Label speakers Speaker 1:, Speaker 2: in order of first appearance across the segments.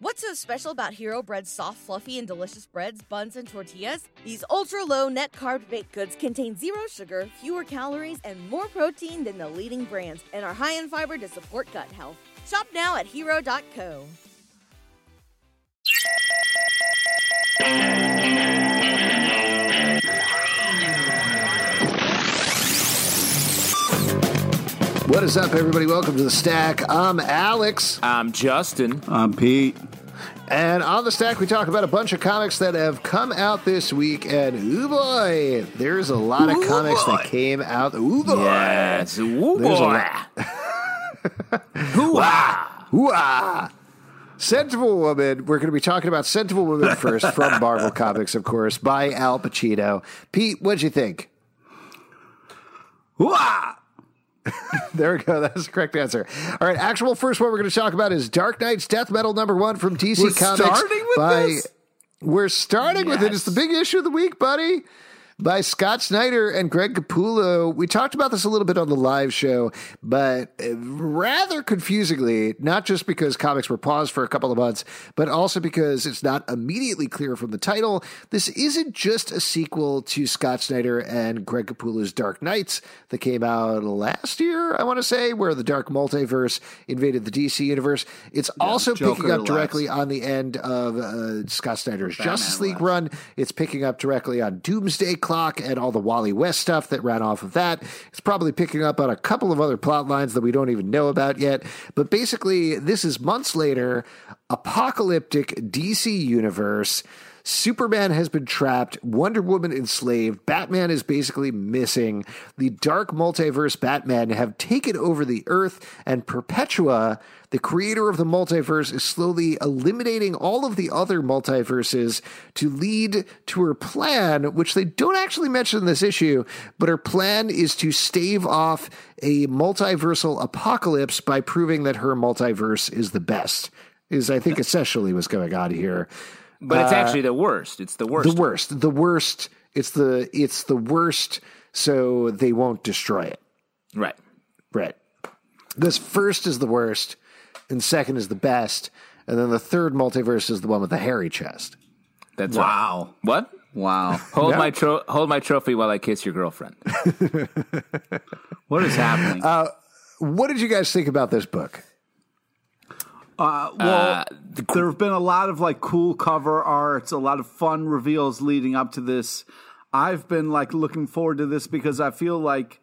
Speaker 1: What's so special about Hero Bread's soft, fluffy, and delicious breads, buns, and tortillas? These ultra low net carb baked goods contain zero sugar, fewer calories, and more protein than the leading brands, and are high in fiber to support gut health. Shop now at hero.co.
Speaker 2: What is up, everybody? Welcome to the Stack. I'm Alex.
Speaker 3: I'm Justin.
Speaker 4: I'm Pete.
Speaker 2: And on the stack, we talk about a bunch of comics that have come out this week. And ooh boy, there's a lot of
Speaker 3: Ooh
Speaker 2: comics
Speaker 3: boy.
Speaker 2: that came out. Ooh boy.
Speaker 3: Yes. Woo
Speaker 2: There's
Speaker 3: boy. Hoo-ah.
Speaker 2: Ooh ah. Sensible Woman. We're going to be talking about Sensible Woman first from Marvel Comics, of course, by Al Pacino. Pete, what'd you think?
Speaker 4: Wah!
Speaker 2: There we go. That's the correct answer. All right, actual first one we're going to talk about is Dark Nights Death Metal number one from DC
Speaker 4: We're
Speaker 2: Comics.
Speaker 4: starting with
Speaker 2: by,
Speaker 4: this?
Speaker 2: We're starting with it. It's the big issue of the week, buddy. By Scott Snyder and Greg Capullo. We talked about this a little bit on the live show, but uh, rather confusingly, not just because comics were paused for a couple of months, but also because it's not immediately clear from the title. This isn't just a sequel to Scott Snyder and Greg Capullo's Dark Nights that came out last year, I want to say, where the Dark Multiverse invaded the DC universe. It's also
Speaker 4: Joker
Speaker 2: picking up directly on the end of uh, Scott Snyder's Justice League run. It's picking up directly on Doomsday Clock and all the Wally West stuff that ran off of that. It's probably picking up on a couple of other plot lines that we don't even know about yet. But basically, this is months later, apocalyptic DC universe. Superman has been trapped, Wonder Woman enslaved, Batman is basically missing. The dark multiverse Batman have taken over the Earth, and Perpetua, the creator of the multiverse, is slowly eliminating all of the other multiverses to lead to her plan, which they don't actually mention in this issue, but her plan is to stave off a multiversal apocalypse by proving that her multiverse is the best. Is I think essentially what's going on here
Speaker 3: But it's uh, actually the worst. It's the worst.
Speaker 2: the worst the worst it's the it's the worst so they won't destroy it
Speaker 3: Right.
Speaker 2: right this first is the worst and second is the best and then the third multiverse is the one with the hairy chest
Speaker 3: That's right.
Speaker 4: Wow.
Speaker 3: What?
Speaker 4: Wow.
Speaker 3: Hold
Speaker 2: Yeah.
Speaker 3: my tro- hold my trophy while I kiss your girlfriend.
Speaker 4: What is happening?
Speaker 2: Uh, what did you guys think about this book
Speaker 4: Uh, well, there have been a lot of like cool cover arts, a lot of fun reveals leading up to this. I've been like looking forward to this because I feel like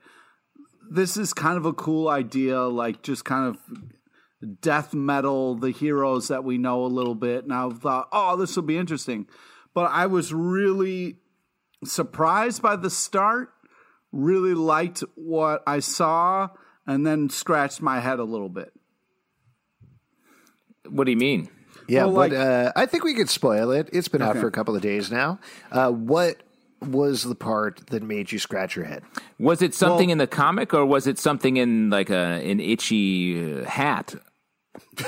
Speaker 4: this is kind of a cool idea, like just kind of death metal, the heroes that we know a little bit. And I thought, oh, this will be interesting. But I was really surprised by the start, really liked what I saw, and then scratched my head a little bit.
Speaker 3: What do you mean?
Speaker 2: yeah
Speaker 4: Well,
Speaker 2: but
Speaker 4: like-
Speaker 2: uh, i think we could spoil it it's been out for a couple of days now uh, what was the part that made you scratch your head
Speaker 3: Was it something
Speaker 4: Well-
Speaker 3: in the comic, or was it something in like a an itchy uh, hat?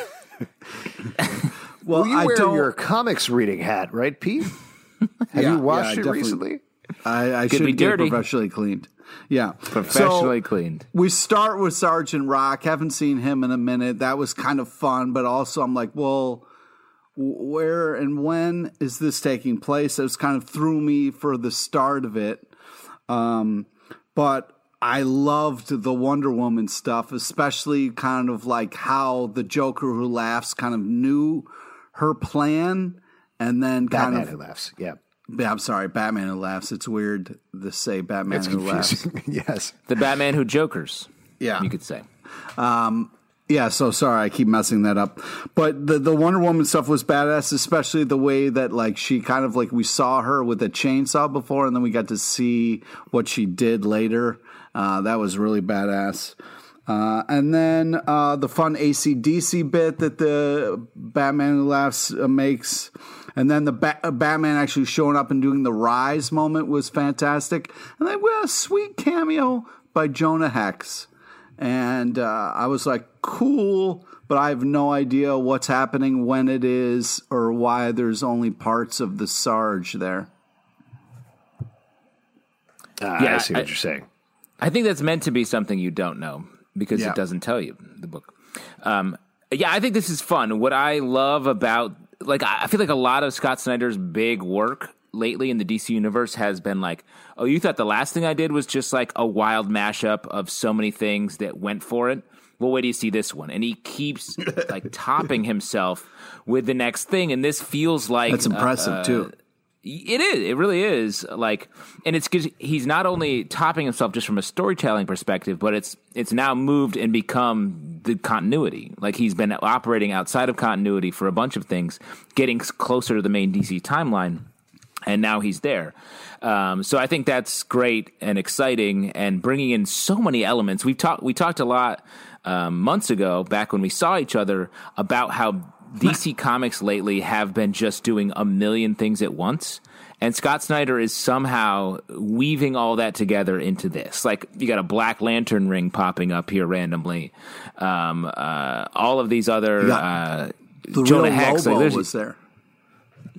Speaker 4: Well,
Speaker 2: well you
Speaker 4: I
Speaker 2: wear
Speaker 4: don't.
Speaker 2: your comics reading hat right pete have
Speaker 4: Yeah,
Speaker 2: you washed
Speaker 4: yeah,
Speaker 2: it
Speaker 4: definitely.
Speaker 2: recently
Speaker 4: I, I should
Speaker 3: be
Speaker 4: get professionally cleaned. Yeah,
Speaker 3: Professionally
Speaker 4: So,
Speaker 3: cleaned.
Speaker 4: We start with Sergeant Rock. Haven't seen him in a minute. That was kind of fun, but also I'm like, well, where and when is this taking place? It was kind of threw me for the start of it. Um, but I loved the Wonder Woman stuff, especially kind of like how the Joker who laughs kind of knew her plan and then kind
Speaker 2: batman
Speaker 4: of
Speaker 2: who laughs yeah
Speaker 4: yeah, I'm sorry, Batman who laughs. It's weird to say Batman
Speaker 2: it's
Speaker 4: who laughs.
Speaker 2: yes
Speaker 3: The Batman who jokers.
Speaker 4: Yeah.
Speaker 3: you could say.
Speaker 4: Yeah, so sorry, I keep messing that up. But the the Wonder Woman stuff was badass, especially the way that like she kind of like we saw her with a chainsaw before, and then we got to see what she did later. Uh, that was really badass. Uh, and then uh, the fun ACDC bit that the Batman Who Laughs uh, makes. And then the ba- uh, Batman actually showing up and doing the rise moment was fantastic. And then we had a sweet cameo by Jonah Hex. And uh, I was like, cool, but I have no idea what's happening, when it is, or why there's only parts of the Sarge there.
Speaker 2: Uh, yeah, I see what I, you're saying.
Speaker 3: I think that's meant to be something you don't know because yeah. it doesn't tell you the book. Um, yeah, I think this is fun. What I love about like I feel like a lot of Scott Snyder's big work lately in the DC universe has been like, oh, you thought the last thing I did was just like a wild mashup of so many things that went for it. Well, wait do you see this one? And he keeps like topping himself with the next thing, and this feels like
Speaker 4: that's impressive uh, too.
Speaker 3: It is. It really is. Like, and it's because he's not only topping himself just from a storytelling perspective, but it's it's now moved and become the continuity. Like he's been operating outside of continuity for a bunch of things, getting closer to the main DC timeline, and now he's there. Um, so I think that's great and exciting, and bringing in so many elements. We talked we talked a lot um, months ago, back when we saw each other, about how DC Comics lately have been just doing a million things at once. And Scott Snyder is somehow weaving all that together into this. Like you got a Black Lantern ring popping up here randomly. Um, uh, all of these other uh,
Speaker 4: the Jonah Hex like, was there.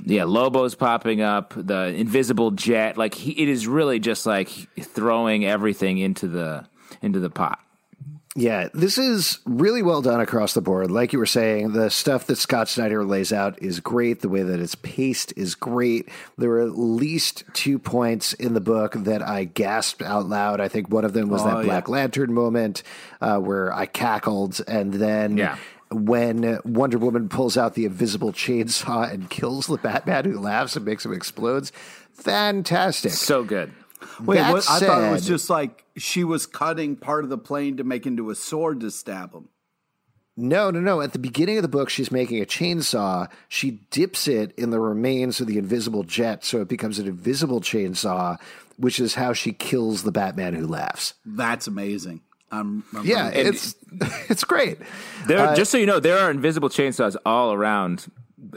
Speaker 3: Yeah, Lobo's popping up. The Invisible Jet. Like he, it is really just like throwing everything into the into the pot.
Speaker 2: Yeah, this is really well done across the board. Like you were saying, the stuff that Scott Snyder lays out is great. The way that it's paced is great. There were at least two points in the book that I gasped out loud. I think one of them was oh, that Black yeah. Lantern moment uh, where I cackled, and then.
Speaker 3: Yeah
Speaker 2: when Wonder Woman pulls out the invisible chainsaw and kills the Batman who laughs and makes him explodes. Fantastic.
Speaker 3: So good.
Speaker 4: Wait, what, said, I thought it was just like she was cutting part of the plane to make into a sword to stab him.
Speaker 2: No, no, no. At the beginning of the book, she's making a chainsaw. She dips it in the remains of the invisible jet, so it becomes an invisible chainsaw, which is how she kills the Batman who laughs.
Speaker 4: That's amazing. I'm, I'm
Speaker 2: yeah, it's it's great.
Speaker 3: There, uh, just so you know, there are invisible chainsaws all around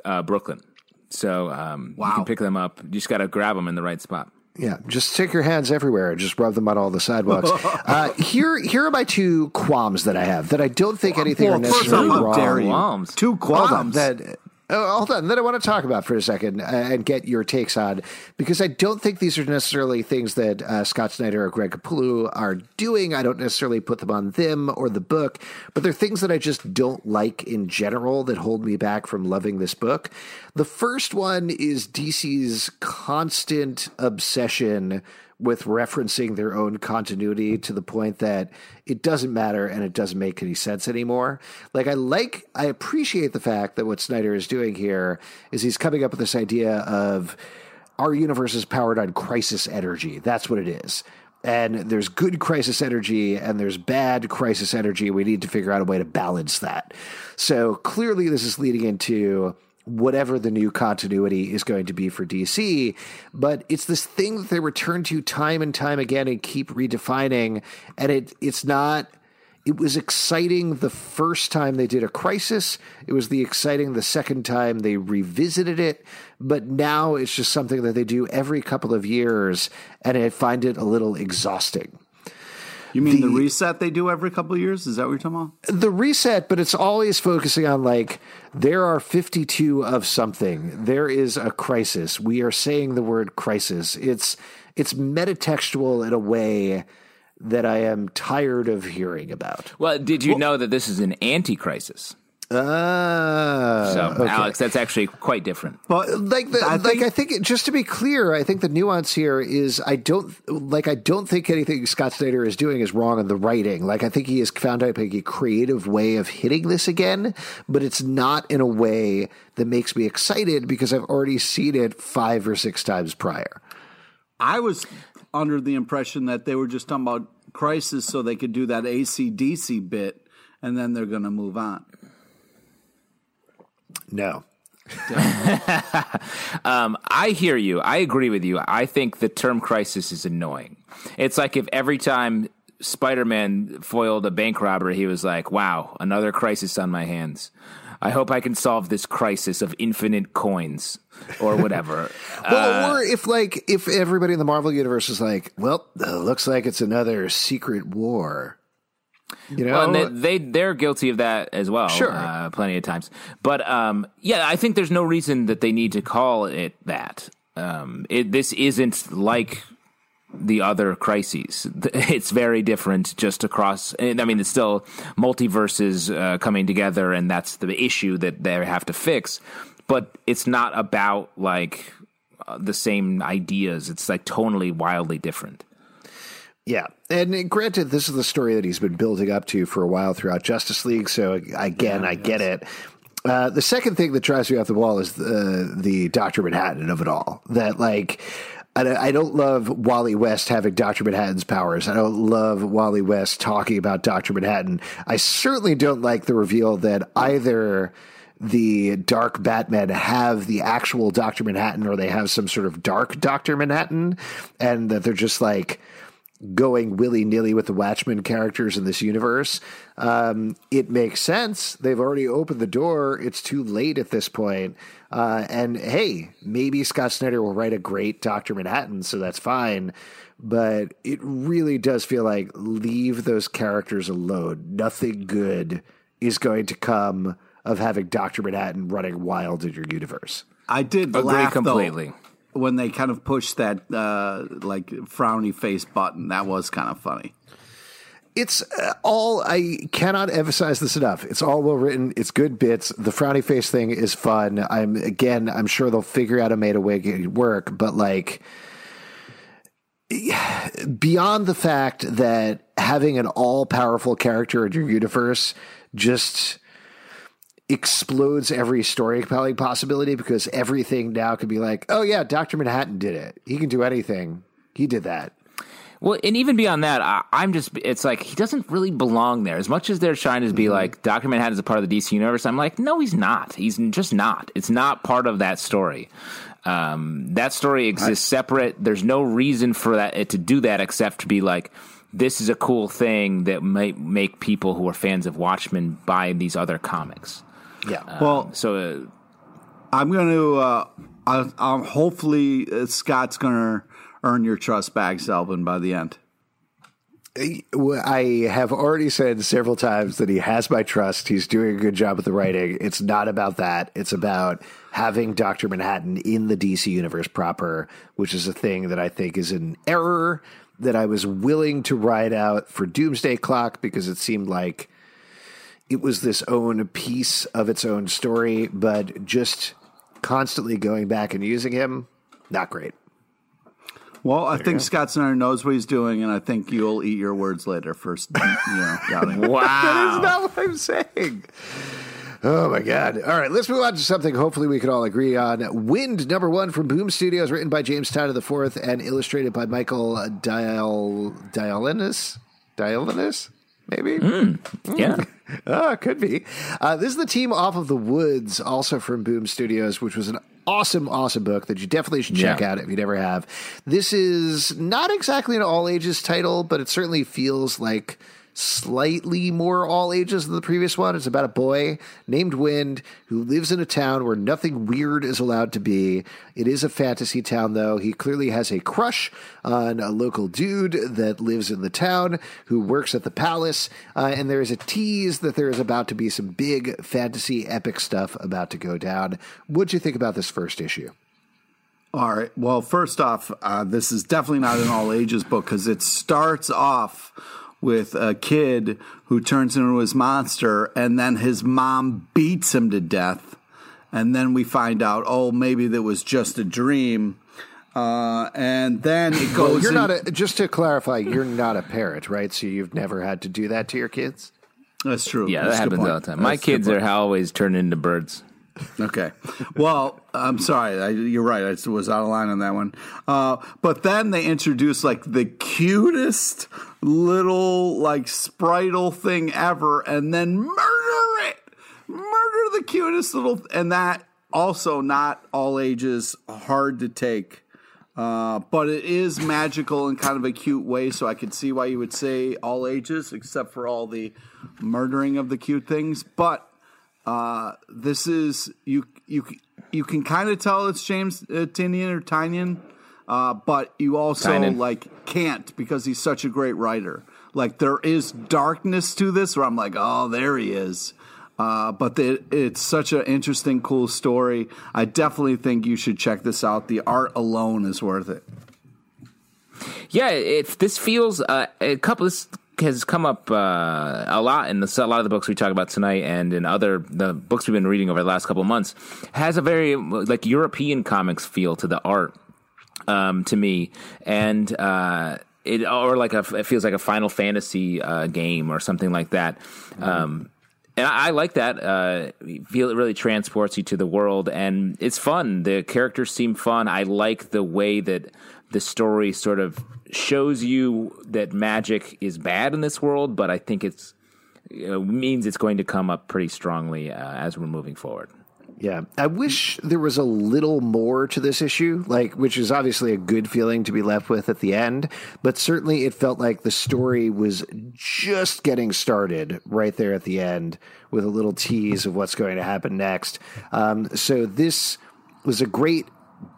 Speaker 3: uh, Brooklyn. So um, wow. you can pick them up. You just got to grab them in the right spot.
Speaker 2: Yeah, just stick your hands everywhere and just rub them on all the sidewalks. uh, here, here are my two qualms that I have that I don't think anything well, are necessarily wrong.
Speaker 3: Qualms.
Speaker 4: Two qualms.
Speaker 2: that Oh, hold on. That I want to talk about for a second uh, and get your takes on because I don't think these are necessarily things that uh, Scott Snyder or Greg Capullo are doing. I don't necessarily put them on them or the book, but they're things that I just don't like in general that hold me back from loving this book. The first one is DC's constant obsession with referencing their own continuity to the point that it doesn't matter and it doesn't make any sense anymore. Like I like I appreciate the fact that what Snyder is doing here is he's coming up with this idea of our universe is powered on crisis energy. That's what it is. And there's good crisis energy and there's bad crisis energy. We need to figure out a way to balance that. So clearly this is leading into whatever the new continuity is going to be for DC. But it's this thing that they return to time and time again and keep redefining. And it it's not it was exciting the first time they did a crisis. It was the exciting the second time they revisited it. But now it's just something that they do every couple of years, and I find it a little exhausting.
Speaker 4: You mean the, the, reset they do every couple of years? Is that what you're talking about?
Speaker 2: The reset, but it's always focusing on like there are 52 of something. There is a crisis. We are saying the word crisis. It's it's metatextual in a way that I am tired of hearing about.
Speaker 3: Well, did you well, know that this is an anti-crisis?
Speaker 2: Uh,
Speaker 3: so, okay. Alex, that's actually quite different.
Speaker 2: But like, the, I like think, I think, just to be clear, I think the nuance here is I don't like. I don't think anything Scott Snyder is doing is wrong in the writing. Like, I think he has found like, a creative way of hitting this again, but it's not in a way that makes me excited because I've already seen it five or six times prior.
Speaker 4: I was under the impression that they were just talking about crisis so they could do that ACDC bit, and then they're going to move on.
Speaker 2: No.
Speaker 3: um, I hear you. I agree with you. I think the term crisis is annoying. It's like if every time Spider Man foiled a bank robber, he was like, "Wow, another crisis on my hands." I hope I can solve this crisis of infinite coins or whatever.
Speaker 2: well, uh, or if like if everybody in the Marvel universe is like, well, uh, looks like it's another secret war. You know,
Speaker 3: well, they, they are guilty of that as well.
Speaker 2: Sure,
Speaker 3: uh, plenty of times. But um, yeah, I think there's no reason that they need to call it that. Um, it, this isn't like the other crises. It's very different just across. I mean, it's still multiverses uh, coming together, and that's the issue that they have to fix. But it's not about like uh, the same ideas. It's like totally wildly different.
Speaker 2: Yeah. And granted, this is the story that he's been building up to for a while throughout Justice League. So again, yeah, I get it. Uh, the second thing that drives me off the wall is the, the Dr. Manhattan of it all. That, like, I don't love Wally West having Dr. Manhattan's powers. I don't love Wally West talking about Dr. Manhattan. I certainly don't like the reveal that either the dark Batman have the actual Dr. Manhattan or they have some sort of dark Dr. Manhattan and that they're just like going willy nilly with the Watchmen characters in this universe. Um, it makes sense. They've already opened the door. It's too late at this point. Uh, and hey, maybe Scott Snyder will write a great Doctor Manhattan, so that's fine. But it really does feel like leave those characters alone. Nothing good is going to come of having Doctor Manhattan running wild in your universe.
Speaker 4: I did Agree laugh completely. Though, when they kind of pushed that uh, like frowny face button. That was kind of funny
Speaker 2: it's uh, all I cannot emphasize this enough. It's all well written. It's good bits. The frowny face thing is fun. I'm again. I'm sure they'll figure out a way to work. But like beyond the fact that having an all powerful character in your universe just explodes every story storytelling possibility because everything now could be like, oh yeah, Doctor Manhattan did it. He can do anything. He did that.
Speaker 3: Well, and even beyond that, I, am just, it's like he doesn't really belong there. As much as they're trying to be mm-hmm. like, Dr. Manhattan is a part of the DC universe, I'm like, no, he's not. He's just not. It's not part of that story. Um, that story exists I, separate. There's no reason for that to do that except to be like, this is a cool thing that might make people who are fans of Watchmen buy these other comics.
Speaker 2: Yeah.
Speaker 4: Um, well, so uh, I'm going to. Uh, I, I'm hopefully uh, Scott's going to earn your trust back, Zelvin, by the end?
Speaker 2: I have already said several times that he has my trust. He's doing a good job with the writing. It's not about that. It's about having Dr. Manhattan in the DC universe proper, which is a thing that I think is an error that I was willing to ride out for Doomsday Clock because it seemed like it was this own piece of its own story, but just constantly going back and using him, not great.
Speaker 4: Well, I think Scott Snyder knows what he's doing, and I think you'll eat your words later. First, you know,
Speaker 3: wow,
Speaker 2: that is not what I'm saying. Oh my God! All right, let's move on to something. Hopefully, we can all agree on. Wynd number one from Boom Studios, written by James Tynion the Fourth and illustrated by Michael Dial Dialynas. Dialynas, maybe.
Speaker 3: Mm, yeah.
Speaker 2: oh, could be. Uh, this is the team off of the Woods, also from Boom Studios, which was an awesome, awesome book that you definitely should check yeah. out if you never have. This is not exactly an all ages title, but it certainly feels like slightly more all ages than the previous one. It's about a boy named Wynd who lives in a town where nothing weird is allowed to be. It is a fantasy town, though. He clearly has a crush on a local dude that lives in the town who works at the palace. Uh, and there is a tease that there is about to be some big fantasy epic stuff about to go down. What'd you think about this first issue?
Speaker 4: All right. Well, first off, uh, this is definitely not an all ages book because it starts off with a kid who turns into his monster, and then his mom beats him to death. And then we find out, oh, maybe that was just a dream. Uh, and then it goes.
Speaker 2: Well, you're in, not a, just to clarify, you're not a parent, right? So you've never had to do that to your kids.
Speaker 4: That's true.
Speaker 3: Yeah,
Speaker 4: That's
Speaker 3: that happens all the time. My kids are always turned into birds.
Speaker 4: Okay. Well, I'm sorry. I, you're right. I was out of line on that one. Uh, but then they introduced like the cutest little like spritel thing ever, and then murder it, murder the cutest little, and that also not all ages, hard to take. Uh, but it is magical in kind of a cute way, so I could see why you would say all ages, except for all the murdering of the cute things. But uh, this is you you you can kind of tell it's James uh, Tynion or Tynion, uh, but you also Tynion. like can't because he's such a great writer. Like there is darkness to this where I'm like, oh, there he is. Uh, but the, it's such an interesting, cool story. I definitely think you should check this out. The art alone is worth it.
Speaker 3: Yeah, it, this feels uh, a couple. This has come up uh, a lot in the, a lot of the books we talk about tonight, and in other the books we've been reading over the last couple months. Has a very like European comics feel to the art um, to me, and uh, it or like a it feels like a Final Fantasy uh, game or something like that. Mm-hmm. Um, and I, I, like that. Uh, feel it really transports you to the world, and it's fun. The characters seem fun. I like the way that the story sort of shows you that magic is bad in this world, but I think it's it means it's going to come up pretty strongly uh, as we're moving forward.
Speaker 2: Yeah, I wish there was a little more to this issue, like which is obviously a good feeling to be left with at the end, but certainly it felt like the story was just getting started right there at the end with a little tease of what's going to happen next. Um, so this was a great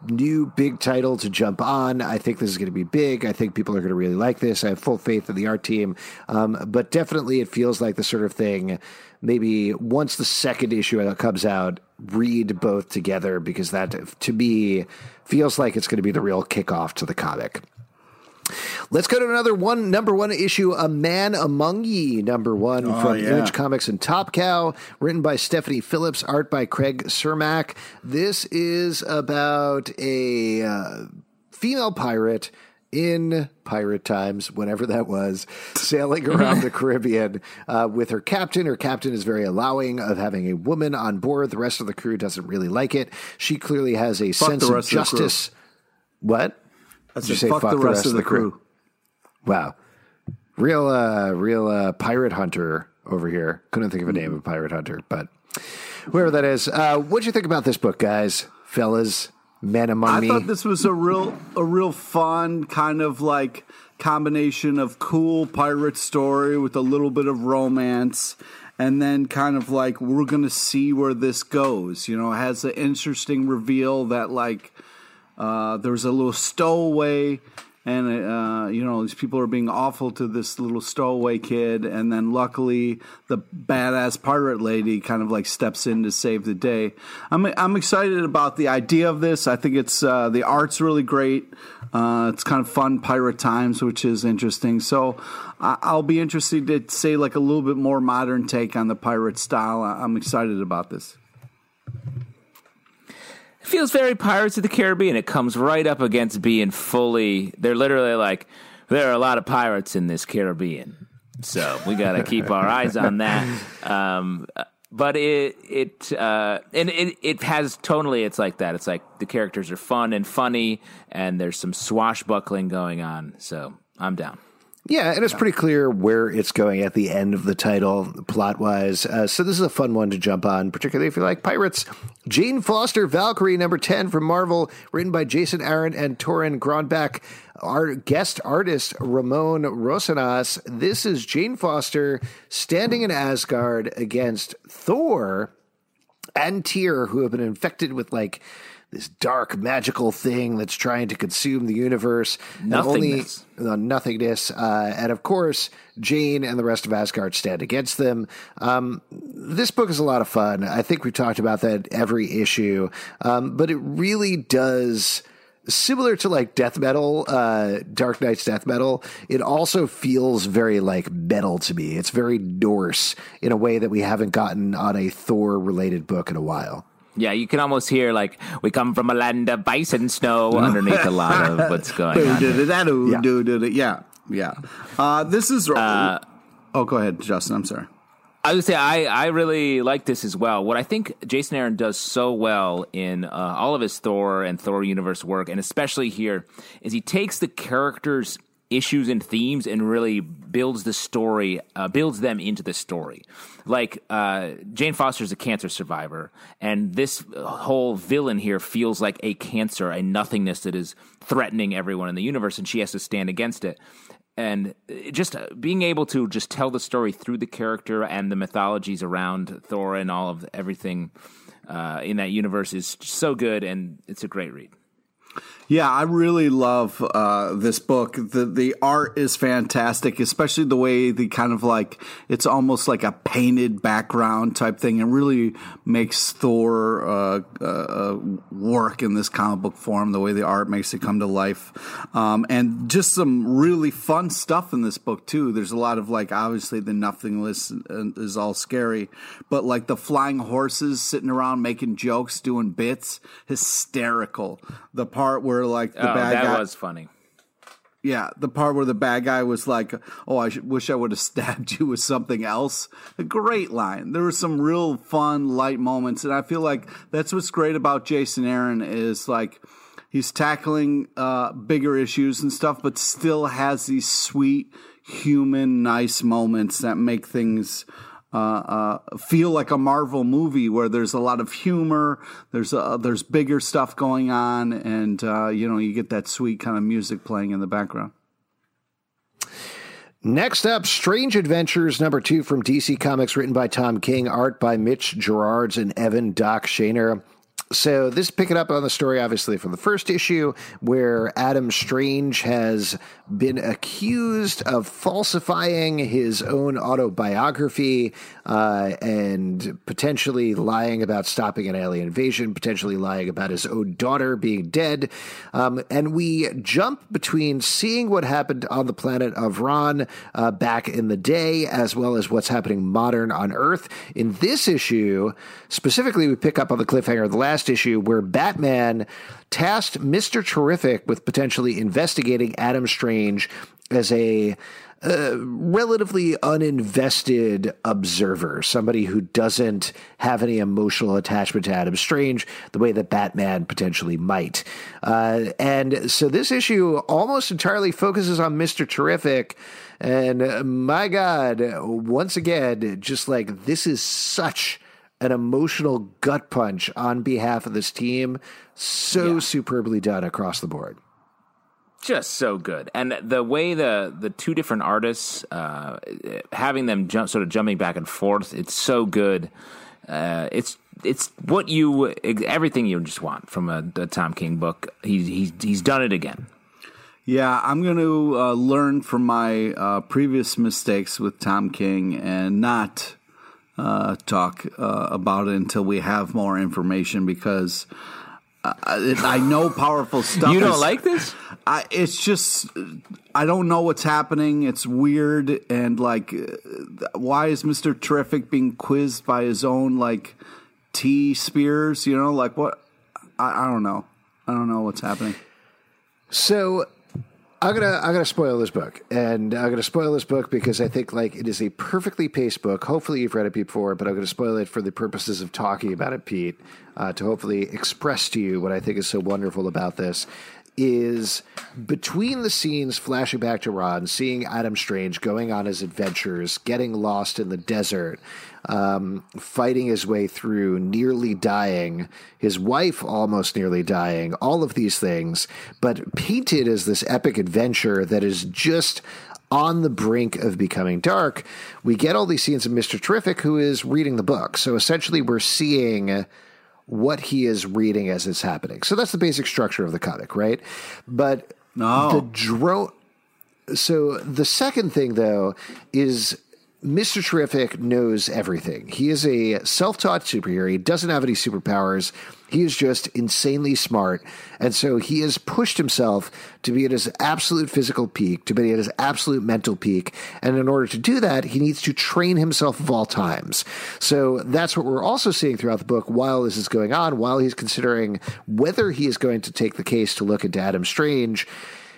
Speaker 2: new big title to jump on. I think this is going to be big. I think people are going to really like this. I have full faith in the art team. Um, but definitely, it feels like the sort of thing. Maybe once the second issue comes out, read both together because that, to me, feels like it's going to be the real kickoff to the comic. Let's go to another one, number one issue, A Man Among Ye, number one oh, from yeah. Image Comics and Top Cow, written by Stephanie Phillips, art by Craig Cermak. This is about a uh, female pirate in pirate times, whenever that was, sailing around the Caribbean uh, with her captain. Her captain is very allowing of having a woman on board. The rest of the crew doesn't really like it. She clearly has a Fuck sense of justice. Of what?
Speaker 4: Did you say fuck, fuck the, rest the, rest of the, crew. crew.
Speaker 2: Wow, real, uh, real uh, pirate hunter over here. Couldn't think of a name of pirate hunter, but whoever that is. Uh, what'd you think about this book, guys, fellas, men among
Speaker 4: I
Speaker 2: me?
Speaker 4: I thought this was a real, a real fun kind of like combination of cool pirate story with a little bit of romance and then kind of like we're gonna see where this goes you know it has an interesting reveal that like uh, there was a little stowaway, and uh, you know these people are being awful to this little stowaway kid, and then luckily the badass pirate lady kind of like steps in to save the day. I'm I'm excited about the idea of this. I think it's uh, the art's really great. Uh, it's kind of fun pirate times, which is interesting. So I'll be interested to say like a little bit more modern take on the pirate style. I'm excited about this.
Speaker 3: Feels very Pirates of the Caribbean. It comes right up against being fully. They're literally like, there are a lot of pirates in this Caribbean, so we got to keep our eyes on that. Um, but it it uh, and it it has tonally it's like that. It's like the characters are fun and funny, and there's some swashbuckling going on. So I'm down.
Speaker 2: Yeah, and it's pretty clear where it's going at the end of the title, plot wise. Uh, so this is a fun one to jump on, particularly if you like pirates. Jane Foster, Valkyrie, number 10 from Marvel, written by Jason Aaron and Torunn Grønbekk. Our guest artist, Ramon Rosanas. This is Jane Foster standing in Asgard against Thor and Tyr, who have been infected with like this dark magical thing that's trying to consume the universe.
Speaker 3: Nothingness.
Speaker 2: Only, uh, nothingness. Uh, and of course, Jane and the rest of Asgard stand against them. Um, this book is a lot of fun. I think we've talked about that every issue. Um, but it really does similar to like death metal, uh, Dark Nights death metal, it also feels very like metal to me. It's very Norse in a way that we haven't gotten on a Thor related book in a while.
Speaker 3: Yeah, you can almost hear like we come from a land of ice and snow underneath a lot of what's going
Speaker 4: on. Yeah, yeah. Uh, this is. Uh, oh, go ahead, Justin. I'm sorry.
Speaker 3: I would say I, I really like this as well. What I think Jason Aaron does so well in uh, all of his Thor and Thor universe work, and especially here, is he takes the characters issues and themes and really builds the story, uh, builds them into the story. Like uh, Jane Foster's a cancer survivor, and this whole villain here feels like a cancer, a nothingness that is threatening everyone in the universe, and she has to stand against it. And just being able to just tell the story through the character and the mythologies around Thor and all of everything uh, in that universe is so good, and it's a great read.
Speaker 4: Yeah, I really love uh, this book. the The art is fantastic, especially the way the kind of like it's almost like a painted background type thing. It really makes Thor uh, uh, uh, work in this comic book form. The way the art makes it come to life, um, and just some really fun stuff in this book too. There's a lot of like obviously the nothingness is all scary, but like the flying horses sitting around making jokes, doing bits, hysterical. The part where where like the
Speaker 3: oh,
Speaker 4: bad
Speaker 3: that
Speaker 4: guy
Speaker 3: was funny.
Speaker 4: Yeah, the part where the bad guy was like, "Oh, I wish I would have stabbed you with something else." A great line. There were some real fun, light moments, and I feel like that's what's great about Jason Aaron is like he's tackling uh, bigger issues and stuff, but still has these sweet, human, nice moments that make things uh, uh, feel like a Marvel movie where there's a lot of humor, there's uh, there's bigger stuff going on, and uh, you know you get that sweet kind of music playing in the background.
Speaker 2: Next up, Strange Adventures number two from DC Comics, written by Tom King, art by Mitch Gerads and Evan Doc Shaner. So this picking up on the story, obviously, from the first issue, where Adam Strange has been accused of falsifying his own autobiography uh, and potentially lying about stopping an alien invasion, potentially lying about his own daughter being dead. Um, and we jump between seeing what happened on the planet of Rann uh, back in the day, as well as what's happening modern on Earth. In this issue, specifically, we pick up on the cliffhanger of the last issue where Batman tasked Mr. Terrific with potentially investigating Adam Strange as a uh, relatively uninvested observer, somebody who doesn't have any emotional attachment to Adam Strange the way that Batman potentially might. Uh, and so this issue almost entirely focuses on Mr. Terrific. And uh, my God, once again, just like this is such an emotional gut punch on behalf of this team. So yeah. superbly done across the board.
Speaker 3: Just so good, and the way the the two different artists uh, having them jump, sort of jumping back and forth, it's so good. Uh, it's it's what you everything you just want from a, a Tom King book. He's he's he's done it again.
Speaker 4: Yeah, I'm going to uh, learn from my uh, previous mistakes with Tom King and not uh, talk uh, about it until we have more information because uh, I know powerful stuff.
Speaker 3: You don't is, like this?
Speaker 4: I, it's just I don't know what's happening. It's weird and like, uh, why is Mister Terrific being quizzed by his own like T Spheres? You know, like what? I, I don't know. I don't know what's happening.
Speaker 2: So I'm gonna I'm gonna spoil this book, and I'm gonna spoil this book because I think like it is a perfectly paced book. Hopefully you've read it before, but I'm gonna spoil it for the purposes of talking about it, Pete, uh, to hopefully express to you what I think is so wonderful about this is between the scenes flashing back to Rann, seeing Adam Strange going on his adventures, getting lost in the desert, um, fighting his way through, nearly dying, his wife almost nearly dying, all of these things, but painted as this epic adventure that is just on the brink of becoming dark. We get all these scenes of Mr. Terrific, who is reading the book. So essentially, we're seeing what he is reading as it's happening. So that's the basic structure of the comic, right? But
Speaker 4: no.
Speaker 2: the drone. So the second thing, though, is Mr. Terrific knows everything. He is a self taught superhero. He doesn't have any superpowers. He is just insanely smart. And so he has pushed himself to be at his absolute physical peak, to be at his absolute mental peak. And in order to do that, he needs to train himself of all times. So that's what we're also seeing throughout the book while this is going on, while he's considering whether he is going to take the case to look into Adam Strange.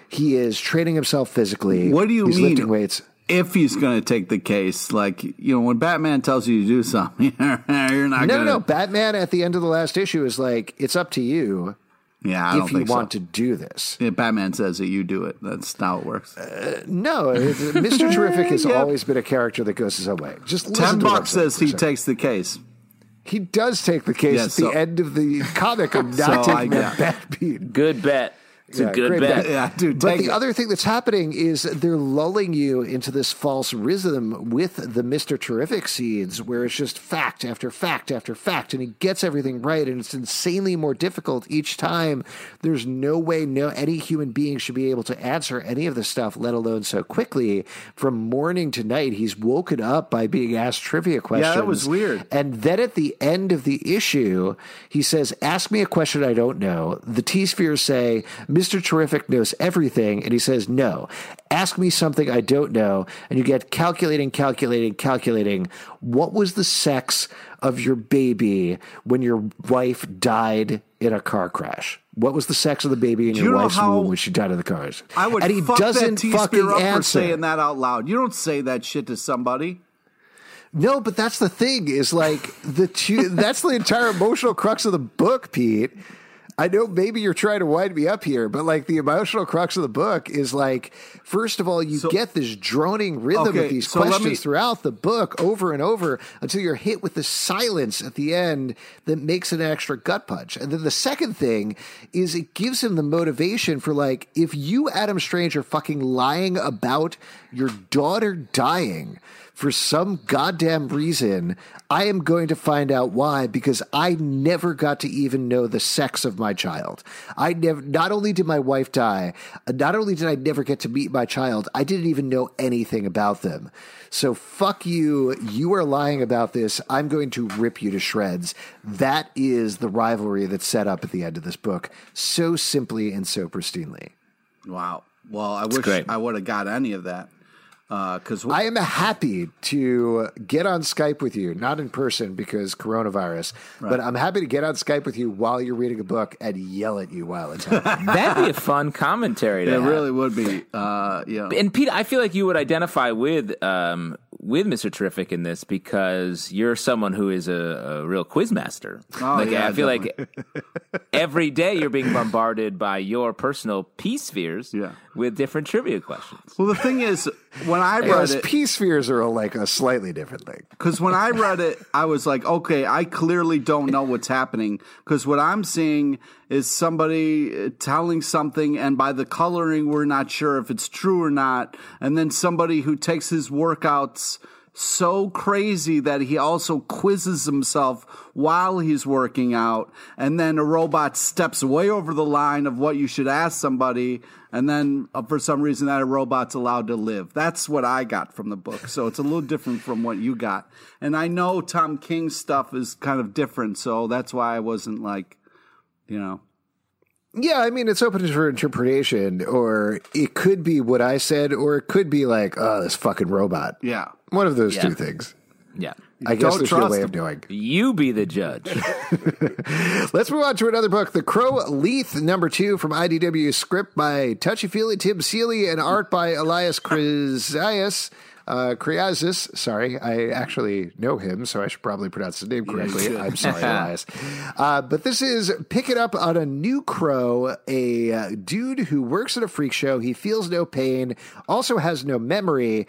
Speaker 2: He is training himself physically.
Speaker 4: What do you
Speaker 2: he's
Speaker 4: mean?
Speaker 2: Lifting weights
Speaker 4: if he's going to take the case, like you know, when Batman tells you to do something, you're not.
Speaker 2: No,
Speaker 4: gonna...
Speaker 2: no, Batman at the end of the last issue is like, "It's up to you."
Speaker 4: Yeah, I
Speaker 2: if you
Speaker 4: think so.
Speaker 2: want to do this.
Speaker 4: Yeah, Batman says that you do it. That's how it works.
Speaker 2: Uh, no, Mr. Terrific has
Speaker 4: Yep.
Speaker 2: always been a character that goes his own way. Just listen
Speaker 4: Ten
Speaker 2: to
Speaker 4: bucks says he
Speaker 2: second.
Speaker 4: takes the case.
Speaker 2: He does take the case
Speaker 4: Yeah,
Speaker 2: at
Speaker 4: so-
Speaker 2: the end of the comic. I'm
Speaker 4: So
Speaker 2: not
Speaker 4: I
Speaker 2: taking that
Speaker 4: get-
Speaker 2: bad.
Speaker 3: Good bet. It's
Speaker 2: Yeah,
Speaker 3: a good bet.
Speaker 2: bet.
Speaker 4: Yeah, dude.
Speaker 2: But the
Speaker 4: it.
Speaker 2: other thing that's happening is they're lulling you into this false rhythm with the Mr. Terrific seeds, where it's just fact after fact after fact, and he gets everything right, and it's insanely more difficult each time. There's no way no any human being should be able to answer any of this stuff, let alone so quickly. From morning to night, he's woken up by being asked trivia questions.
Speaker 4: Yeah, that was weird.
Speaker 2: And then at the end of the issue, he says, Ask me a question I don't know. The T Spheres say, Mr. Terrific knows everything. And he says, No. Ask me something I don't know. And you get calculating, calculating, calculating. What was the sex of your baby when your wife died in a car crash? What was the sex of the baby in
Speaker 4: Do
Speaker 2: your
Speaker 4: you
Speaker 2: wife's womb when she died in the car?
Speaker 4: I would
Speaker 2: and he
Speaker 4: fuck
Speaker 2: doesn't
Speaker 4: that
Speaker 2: fucking
Speaker 4: up for
Speaker 2: answer.
Speaker 4: saying that out loud. You don't say that shit to somebody.
Speaker 2: No, but that's the thing is like the two, that's the entire emotional crux of the book, Pete. I know maybe you're trying to wind me up here, but like the emotional crux of the book is like, first of all, you
Speaker 4: So-
Speaker 2: get this droning rhythm
Speaker 4: Okay,
Speaker 2: of these
Speaker 4: so
Speaker 2: questions
Speaker 4: me-
Speaker 2: throughout the book over and over until you're hit with the silence at the end that makes an extra gut punch. And then the second thing is it gives him the motivation for like, if you, Adam Strange, are fucking lying about your daughter dying, for some goddamn reason, I am going to find out why because I never got to even know the sex of my child. I never, not only did my wife die, uh, not only did I never get to meet my child, I didn't even know anything about them. So fuck you. You are lying about this. I'm going to rip you to shreds. That is the rivalry that's set up at the end of this book so simply and so pristinely.
Speaker 4: Wow. Well, I wish
Speaker 3: great.
Speaker 4: I would have got any of that. Because
Speaker 2: I am happy to get on Skype with you, not in person because coronavirus, but I'm happy to get on Skype with you while you're reading a book and yell at you while it's happening.
Speaker 3: That'd be a fun commentary to
Speaker 4: it
Speaker 3: have.
Speaker 4: really would be. Uh, yeah.
Speaker 3: And Pete, I feel like you would identify with um, with Mister Terrific in this because you're someone who is a, a real quiz master.
Speaker 4: Oh,
Speaker 3: like
Speaker 4: yeah,
Speaker 3: I feel like every day you're being bombarded by your personal peace spheres
Speaker 4: Yeah.
Speaker 3: With different trivia questions.
Speaker 4: Well, the thing is, when I read
Speaker 2: Whereas
Speaker 4: it,
Speaker 2: peace spheres are like a slightly different thing.
Speaker 4: Because when I read it, I was like, okay, I clearly don't know what's happening. Because what I'm seeing is somebody uh, telling something, and by the coloring, we're not sure if it's true or not. And then somebody who takes his workouts so crazy that he also quizzes himself while he's working out. And then a robot steps way over the line of what you should ask somebody. And then uh, for some reason that a robot's allowed to live. That's what I got from the book. So it's a little different from what you got. And I know Tom King's stuff is kind of different. So that's why I wasn't like, you know.
Speaker 2: Yeah, I mean, it's open for interpretation, or it could be what I said, or it could be like, oh, this fucking robot.
Speaker 4: Yeah.
Speaker 2: One of those
Speaker 3: Yeah.
Speaker 2: two things.
Speaker 3: Yeah.
Speaker 2: I guess
Speaker 4: Don't
Speaker 2: there's no
Speaker 4: trust
Speaker 2: way of knowing.
Speaker 3: You be the judge.
Speaker 2: Let's move on to another book, The Crow Lethe, number two from IDW, script by Touchy Feely Tim Seeley, and art by Elias Chrysias. Uh, Chrysias, sorry, I actually know him, so I should probably pronounce his name correctly. I'm sorry, Elias. Uh, but this is pick it up on a new crow, a uh, dude who works at a freak show. He feels no pain, also has no memory,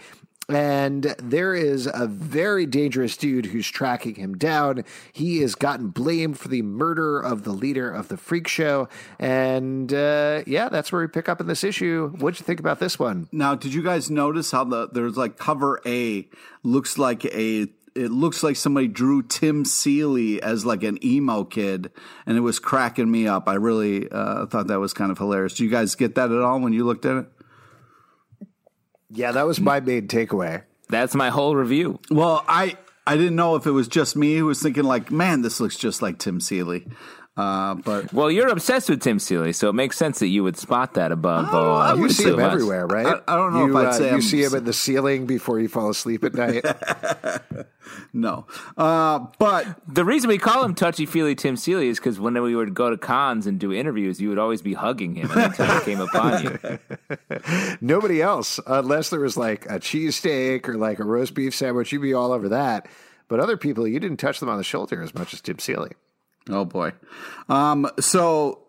Speaker 2: and there is a very dangerous dude who's tracking him down. He has gotten blamed for the murder of the leader of the freak show. And uh, yeah, that's where we pick up in this issue. What'd you think about this one?
Speaker 4: Now, did you guys notice how the there's like cover A looks like a it looks like somebody drew Tim Seeley as like an emo kid, and it was cracking me up. I really uh, thought that was kind of hilarious. Do you guys get that at all when you looked at it?
Speaker 2: Yeah, that was my main takeaway.
Speaker 3: That's my whole review.
Speaker 4: Well, I I didn't know if it was just me who was thinking like, man, this looks just like Tim Seeley. Uh, but
Speaker 3: Well, you're obsessed with Tim Seeley, so it makes sense that you would spot that above.
Speaker 4: Oh, I
Speaker 3: uh,
Speaker 2: You see
Speaker 3: two
Speaker 2: him
Speaker 3: of
Speaker 2: everywhere, right?
Speaker 4: I- I don't know
Speaker 2: you,
Speaker 4: if I'd
Speaker 2: uh,
Speaker 4: say
Speaker 2: you
Speaker 4: I'm-
Speaker 2: see him in the ceiling before you fall asleep at night.
Speaker 4: no, uh, but
Speaker 3: The reason we call him touchy feely Tim Seeley is because when we would go to cons and do interviews, you would always be hugging him anytime he came upon you.
Speaker 2: Nobody else, unless there was like a cheesesteak or like a roast beef sandwich, you'd be all over that. But other people, you didn't touch them on the shoulder as much as Tim Seeley.
Speaker 4: Oh boy. Um, so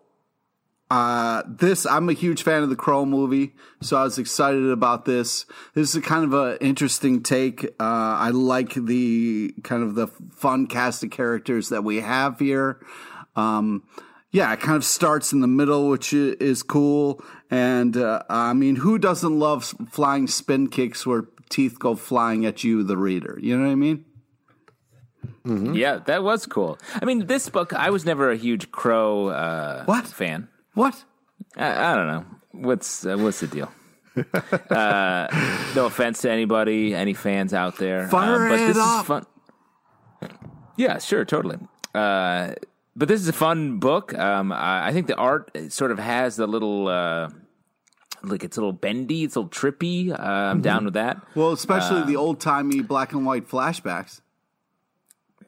Speaker 4: Uh, this I'm a huge fan of the Crow movie, so I was excited about this. This is a kind of an interesting take. Uh, I like the kind of the fun cast of characters that we have here. Um, yeah, it kind of starts in the middle, which is cool. And uh, I mean, who doesn't love flying spin kicks where teeth go flying at you, the reader? You know what I mean?
Speaker 3: Mm-hmm. Yeah, that was cool. I mean, this book, I was never a huge Crow uh,
Speaker 4: what
Speaker 3: fan.
Speaker 4: What?
Speaker 3: I, I don't know. What's uh, what's the deal? uh, no offense to anybody, any fans out there,
Speaker 4: Fire
Speaker 3: uh, but this
Speaker 4: up.
Speaker 3: is fun. Yeah, sure, totally. Uh, but this is a fun book. Um, I, I, think the art sort of has the little. Uh, like it's a little bendy, it's a little trippy. Uh, I'm mm-hmm. down with that.
Speaker 4: Well, especially the old timey black and white flashbacks.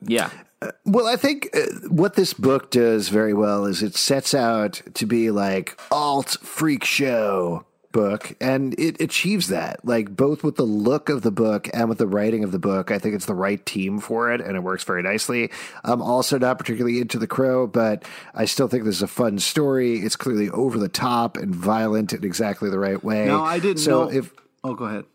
Speaker 3: Yeah,
Speaker 2: well, I think uh, what this book does very well is it sets out to be like alt freak show book and it achieves that. Like both with the look of the book and with the writing of the book i think it's the right team for it and it works very nicely. I'm also not particularly into the crow but i still think this is a fun story. It's clearly over the top and violent in exactly the right way.
Speaker 4: No i didn't
Speaker 2: so
Speaker 4: know
Speaker 2: if
Speaker 4: oh go ahead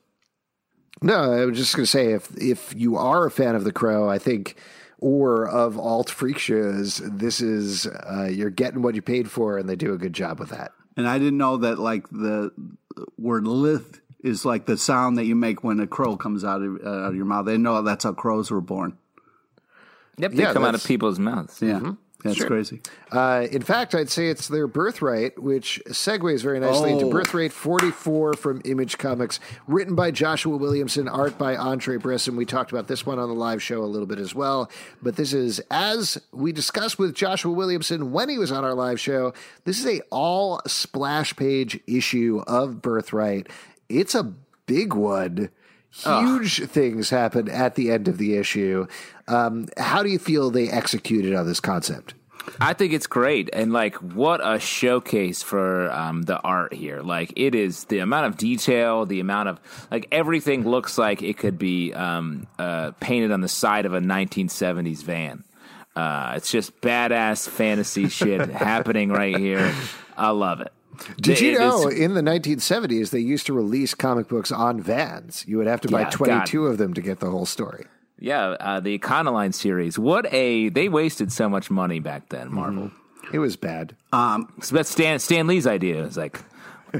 Speaker 2: no i was just going to say if if you are a fan of the crow i think or of alt freak shows, this is uh, you're getting what you paid for, and they do a good job with that.
Speaker 4: And I didn't know that like the word "Lethe" is like the sound that you make when a crow comes out of, uh, out of your mouth. They know that's how crows were born.
Speaker 3: Yep, they yeah, come out of people's mouths.
Speaker 4: Yeah. Mm-hmm. That's sure. crazy.
Speaker 2: Uh, in fact, I'd say it's their birthright, which segues very nicely oh. into Birthright 44 from Image Comics, written by Joshua Williamson, art by Andrei Bressan. We talked about this one on the live show a little bit as well. But this is, as we discussed with Joshua Williamson when he was on our live show, this is a all splash page issue of Birthright. It's a big one. Huge things happen at the end of the issue. Um, how do you feel they executed on this concept?
Speaker 3: I think it's great, and like, what a showcase for um, the art here! Like, it is the amount of detail, the amount of like everything looks like it could be um, uh, painted on the side of a 1970s van. Uh, it's just badass fantasy shit happening right here. I love it.
Speaker 2: Did you know in the 1970s they used to release comic books on vans? You would have to buy yeah, 22 God. of them to get the whole story.
Speaker 3: Yeah, uh, the Econoline series. What a they wasted so much money back then, Marvel.
Speaker 2: Mm-hmm. It was bad.
Speaker 3: Um, so that's Stan Stan Lee's idea. It's like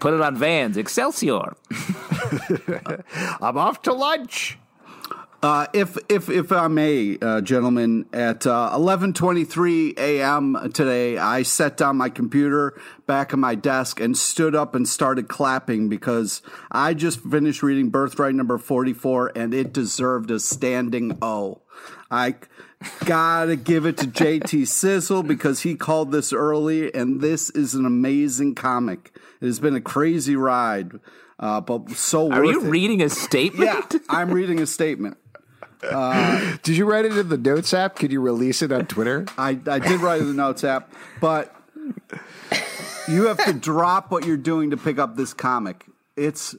Speaker 3: put it on vans, Excelsior.
Speaker 2: I'm off to lunch.
Speaker 4: Uh, if if if I may, uh, gentlemen, at uh, eleven twenty three a.m. today, I set down my computer back on my desk and stood up and started clapping because I just finished reading Birthright number forty four, and it deserved a standing O. I gotta give it to JT Sizzle because he called this early, and this is an amazing comic. It has been a crazy ride. Uh, but so worth.
Speaker 3: are you
Speaker 4: it.
Speaker 3: reading a statement?
Speaker 4: Yeah, I'm reading a statement.
Speaker 2: Uh, did you write it in the notes app? Could you release it on Twitter?
Speaker 4: I, I did write it in the notes app, but you have to drop what you're doing to pick up this comic. It's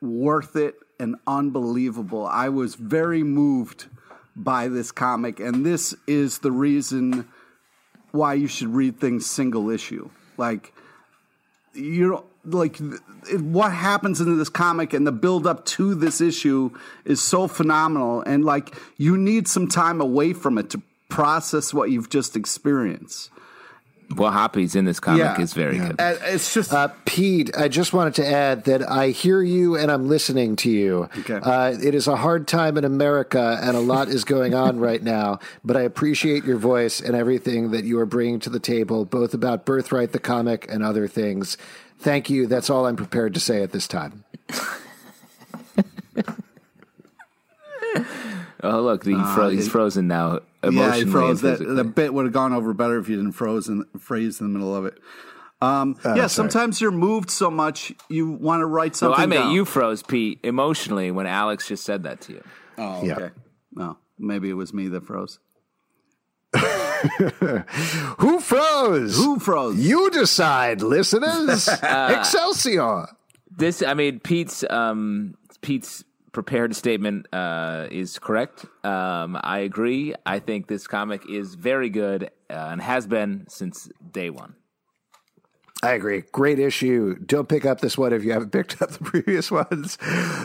Speaker 4: worth it and unbelievable. I was very moved by this comic, and this is the reason why you should read things single issue. Like, you don't like what happens in this comic and the build up to this issue is so phenomenal and like you need some time away from it to process what you've just experienced
Speaker 3: what happens in this comic yeah, is very yeah. good.
Speaker 4: It's just
Speaker 2: uh, Pete. I just wanted to add that I hear you and I'm listening to you.
Speaker 4: Okay.
Speaker 2: Uh, it is a hard time in America, and a lot is going on right now. But I appreciate your voice and everything that you are bringing to the table, both about Birthright, the comic, and other things. Thank you. That's all I'm prepared to say at this time.
Speaker 3: oh, look, he fro- uh, he's frozen now.
Speaker 4: Yeah, he froze. That, the bit would have gone over better if you didn't froze and freeze in the middle of it. Um, oh, yeah, sorry. sometimes you're moved so much you want to write something. Well,
Speaker 3: I mean,
Speaker 4: down.
Speaker 3: you froze, Pete, emotionally when Alex just said that to you.
Speaker 4: Oh, okay. Yeah. No, maybe it was me that froze.
Speaker 2: Who froze?
Speaker 4: Who froze?
Speaker 2: You decide, listeners. Uh, Excelsior.
Speaker 3: This, I mean, Pete's um, Pete's prepared statement uh, is correct. Um, I agree. I think this comic is very good uh, and has been since day one.
Speaker 2: I agree. Great issue. Don't pick up this one if you haven't picked up the previous ones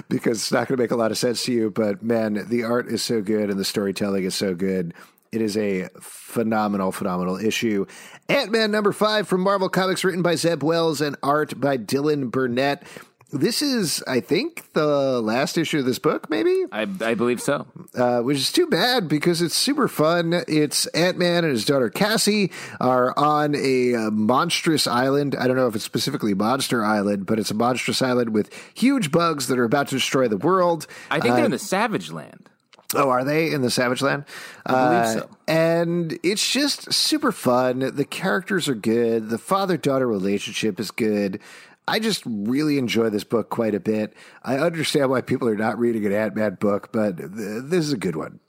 Speaker 2: because it's not going to make a lot of sense to you. But man, the art is so good and the storytelling is so good. It is a phenomenal, phenomenal issue. Ant Man number five from Marvel Comics, written by Zeb Wells and art by Dylan Burnett. This is, I think, the last issue of this book, maybe?
Speaker 3: I, I believe so.
Speaker 2: Uh, which is too bad because it's super fun. It's Ant Man and his daughter Cassie are on a uh, monstrous island. I don't know if it's specifically Monster Island, but it's a monstrous island with huge bugs that are about to destroy the world.
Speaker 3: I think uh, they're in the Savage Land.
Speaker 2: Oh, are they in the Savage Land?
Speaker 3: I believe uh, so.
Speaker 2: And it's just super fun. The characters are good. The father daughter relationship is good. I just really enjoy this book quite a bit. I understand why people are not reading an Ant Man book, but th- this is a good one.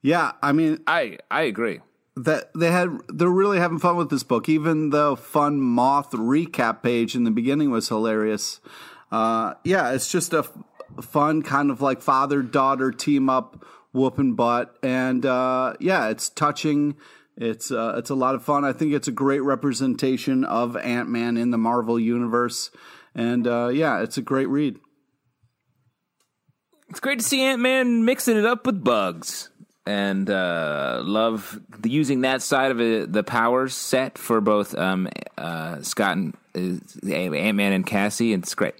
Speaker 4: Yeah, I mean,
Speaker 3: I I agree
Speaker 4: that they had they're really having fun with this book. Even the fun moth recap page in the beginning was hilarious. Uh, yeah, it's just a f- fun kind of like father daughter team up, whooping butt, and uh, yeah, it's touching it's uh, it's a lot of fun. I think it's a great representation of Ant Man in the Marvel universe, and uh, yeah, it's a great read.
Speaker 3: It's great to see Ant Man mixing it up with bugs, and uh, love the, using that side of it, the powers set for both um, uh, Scott and uh, Ant Man and Cassie. It's great.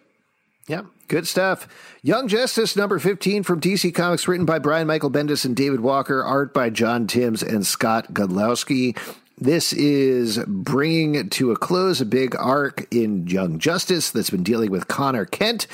Speaker 2: Yeah, good stuff. Young Justice number 15 from DC Comics, written by Brian Michael Bendis and David Walker, art by John Timms and Scott Godlewski. This is bringing to a close a big arc in Young Justice that's been dealing with Connor Kent,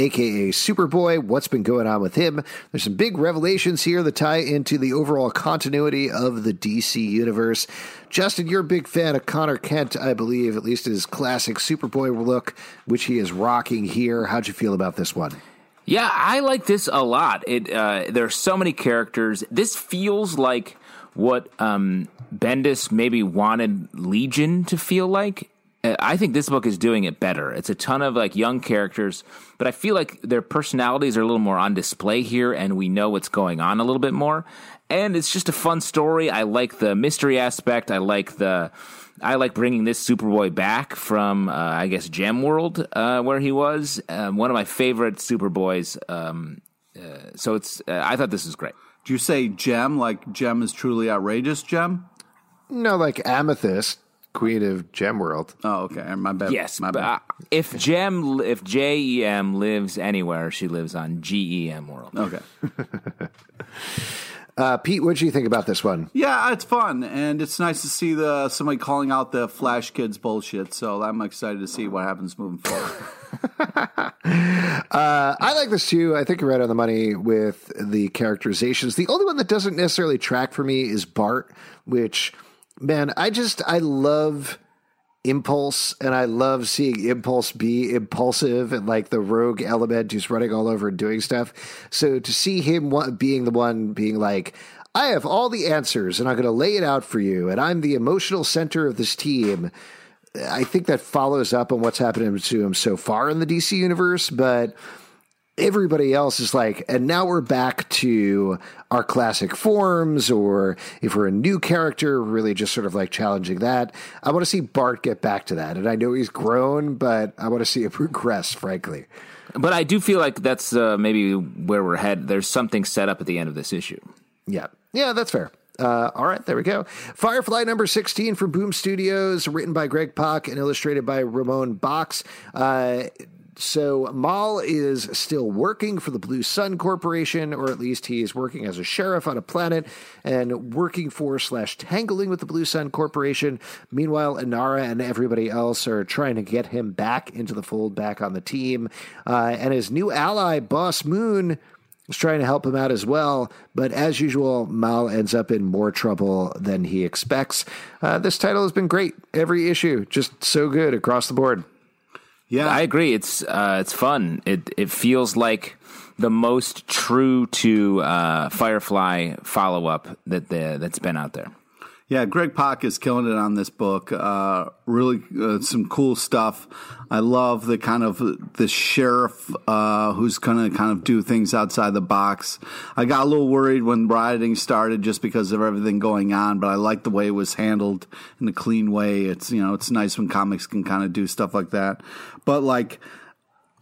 Speaker 2: aka Superboy. What's been going on with him? There's some big revelations here that tie into the overall continuity of the DC universe. Justin, you're a big fan of Connor Kent, I believe, at least his classic Superboy look, which he is rocking here. How'd you feel about this one?
Speaker 3: Yeah, I like this a lot. It uh, there are so many characters. This feels like what um, Bendis maybe wanted Legion to feel like I think this book is doing it better. It's a ton of like young characters, but I feel like their personalities are a little more on display here and we know what's going on a little bit more. And it's just a fun story. I like the mystery aspect. I like the I like bringing this Superboy back from uh, I guess Gem World uh, where he was. Um, one of my favorite Superboys. Um, uh, so it's uh, I thought this was great.
Speaker 4: Do you say Gem like Gem is truly outrageous? Gem?
Speaker 2: No, like Amethyst. Queen of Gem World.
Speaker 4: Oh, okay. My bad.
Speaker 3: Yes,
Speaker 4: my
Speaker 3: bad. Uh, if Gem, if J E M lives anywhere, she lives on G E M World.
Speaker 4: Okay.
Speaker 2: uh, Pete, what do you think about this one?
Speaker 4: Yeah, it's fun, and it's nice to see the somebody calling out the Flash Kids bullshit. So I'm excited to see what happens moving forward.
Speaker 2: uh, I like this too. I think you're right on the money with the characterizations. The only one that doesn't necessarily track for me is Bart, which man, I just I love impulse and I love seeing impulse be impulsive and like the rogue element who's running all over and doing stuff. So to see him being the one being like, I have all the answers and I'm going to lay it out for you and I'm the emotional center of this team. I think that follows up on what's happening to him so far in the DC universe, but everybody else is like, and now we're back to our classic forms, or if we're a new character, really just sort of like challenging that. I want to see Bart get back to that. And I know he's grown, but I want to see it progress, frankly.
Speaker 3: But I do feel like that's uh, maybe where we're headed. There's something set up at the end of this issue.
Speaker 2: Yeah. Yeah, that's fair. Uh, all right, there we go. Firefly number 16 from Boom Studios, written by Greg Pak and illustrated by Ramon Box. Uh, so Mal is still working for the Blue Sun Corporation, or at least he's working as a sheriff on a planet and working for slash tangling with the Blue Sun Corporation. Meanwhile, Inara and everybody else are trying to get him back into the fold, back on the team. Uh, and his new ally, Boss Moon, is trying to help him out as well. But as usual, Mal ends up in more trouble than he expects. Uh, this title has been great. Every issue, just so good across the board.
Speaker 3: Yeah, I agree. It's uh, it's fun. It it feels like the most true to uh, Firefly follow up that the, that's been out there.
Speaker 4: Yeah, Greg Pak is killing it on this book. Uh, really, uh, some cool stuff. I love the kind of the sheriff uh, who's going to kind of do things outside the box. I got a little worried when rioting started just because of everything going on, but I like the way it was handled in a clean way. It's you know it's nice when comics can kind of do stuff like that. But like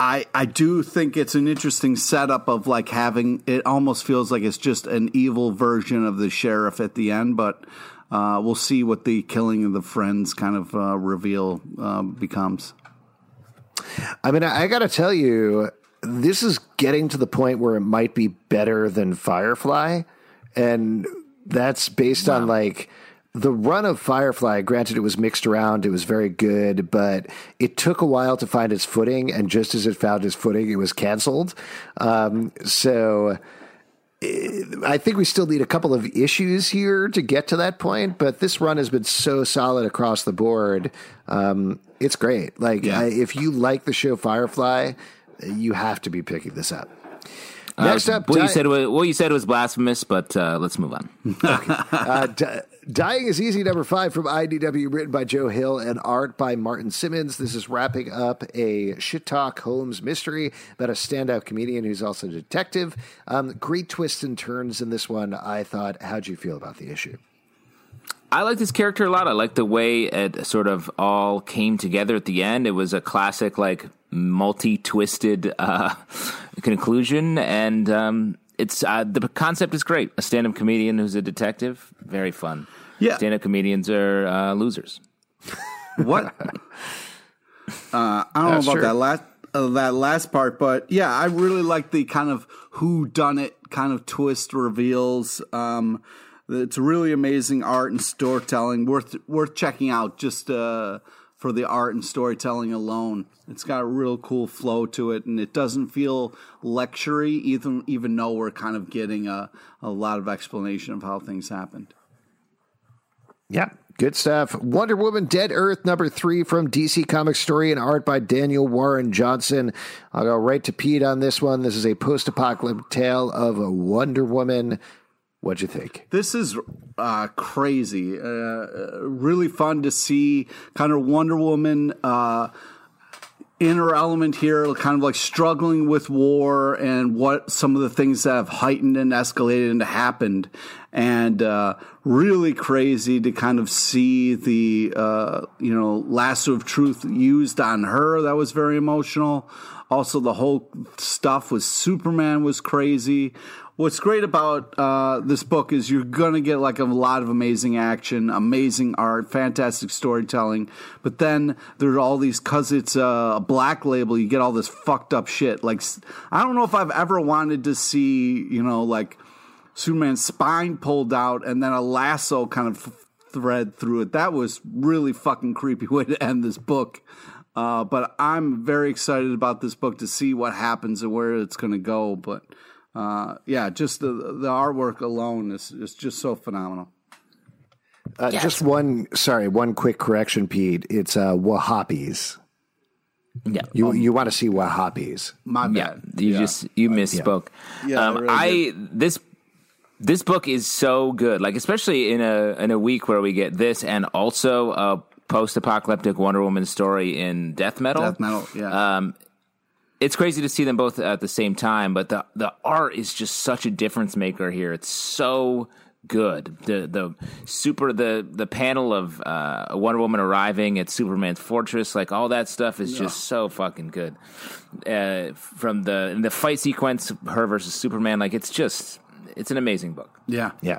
Speaker 4: I I do think it's an interesting setup of like having it almost feels like it's just an evil version of the sheriff at the end, but uh, we'll see what the killing of the friends kind of uh, reveal uh, becomes.
Speaker 2: I mean, I, I got to tell you, this is getting to the point where it might be better than Firefly, and that's based wow. on like the run of Firefly, granted, it was mixed around, it was very good, but it took a while to find its footing. And just as it found its footing, it was canceled. Um, so I think we still need a couple of issues here to get to that point, but this run has been so solid across the board. Um, it's great. Like, yeah. I, if you like the show Firefly, you have to be picking this up.
Speaker 3: Uh, Next uh, up, what Di- you said was what you said was blasphemous, but uh, let's move on.
Speaker 2: okay. uh, Di- Dying is Easy, number five from IDW, written by Joe Hill and art by Martin Simmonds. This is wrapping up a shit talk Holmes mystery about a standout comedian who's also a detective. Um, great twists and turns in this one. I thought, how'd you feel about the issue?
Speaker 3: I like this character a lot. I like the way it sort of all came together at the end. It was a classic, like multi-twisted uh, conclusion, and um, it's uh, the concept is great. A stand-up comedian who's a detective, very fun. Yeah, stand-up comedians are uh, losers.
Speaker 4: what? Uh, I don't That's know about true. that last uh, that last part, but yeah, I really like the kind of who done it kind of twist reveals. Um, it's really amazing art and storytelling, worth worth checking out just uh, for the art and storytelling alone. It's got a real cool flow to it, and it doesn't feel lectury, even even though we're kind of getting a, a lot of explanation of how things happened.
Speaker 2: Yeah, good stuff. Wonder Woman Dead Earth number three from DC Comics Story and art by Daniel Warren Johnson. I'll go right to Pete on this one. This is a post apocalyptic tale of a Wonder Woman What'd you think?
Speaker 4: This is uh, crazy. Uh, really fun to see kind of Wonder Woman uh, in her element here, kind of like struggling with war and what some of the things that have heightened and escalated and happened. And uh, really crazy to kind of see the, uh, you know, lasso of truth used on her. That was very emotional. Also, the whole stuff with Superman was crazy what's great about uh, this book is you're to get like a lot of amazing action, amazing art, fantastic storytelling. But then there's all these, because it's a black label, you get all this fucked up shit. Like, I don't know if I've ever wanted to see, you know, like Superman's spine pulled out and then a lasso kind of thread through it. That was really fucking creepy way to end this book. Uh, but I'm very excited about this book to see what happens and where it's going to go. But uh, yeah, just the the artwork alone is is just so phenomenal.
Speaker 2: Uh, yes. Just one, sorry, one quick correction, Pete. It's uh, Wahhabis.
Speaker 3: Yeah,
Speaker 2: you um, you want to see Wahhabis?
Speaker 4: My bad.
Speaker 3: Yeah, you yeah. just you misspoke. Yeah, yeah um, really I did. this this book is so good. Like especially in a in a week where we get this and also a post apocalyptic Wonder Woman story in death metal.
Speaker 4: Death metal, yeah. Um,
Speaker 3: it's crazy to see them both at the same time, but the the art is just such a difference maker here. It's so good. The the super the the panel of uh, Wonder Woman arriving at Superman's fortress, like all that stuff is yeah. just so fucking good. Uh, from the the fight sequence, her versus Superman, like it's just it's an amazing book.
Speaker 4: Yeah,
Speaker 2: yeah.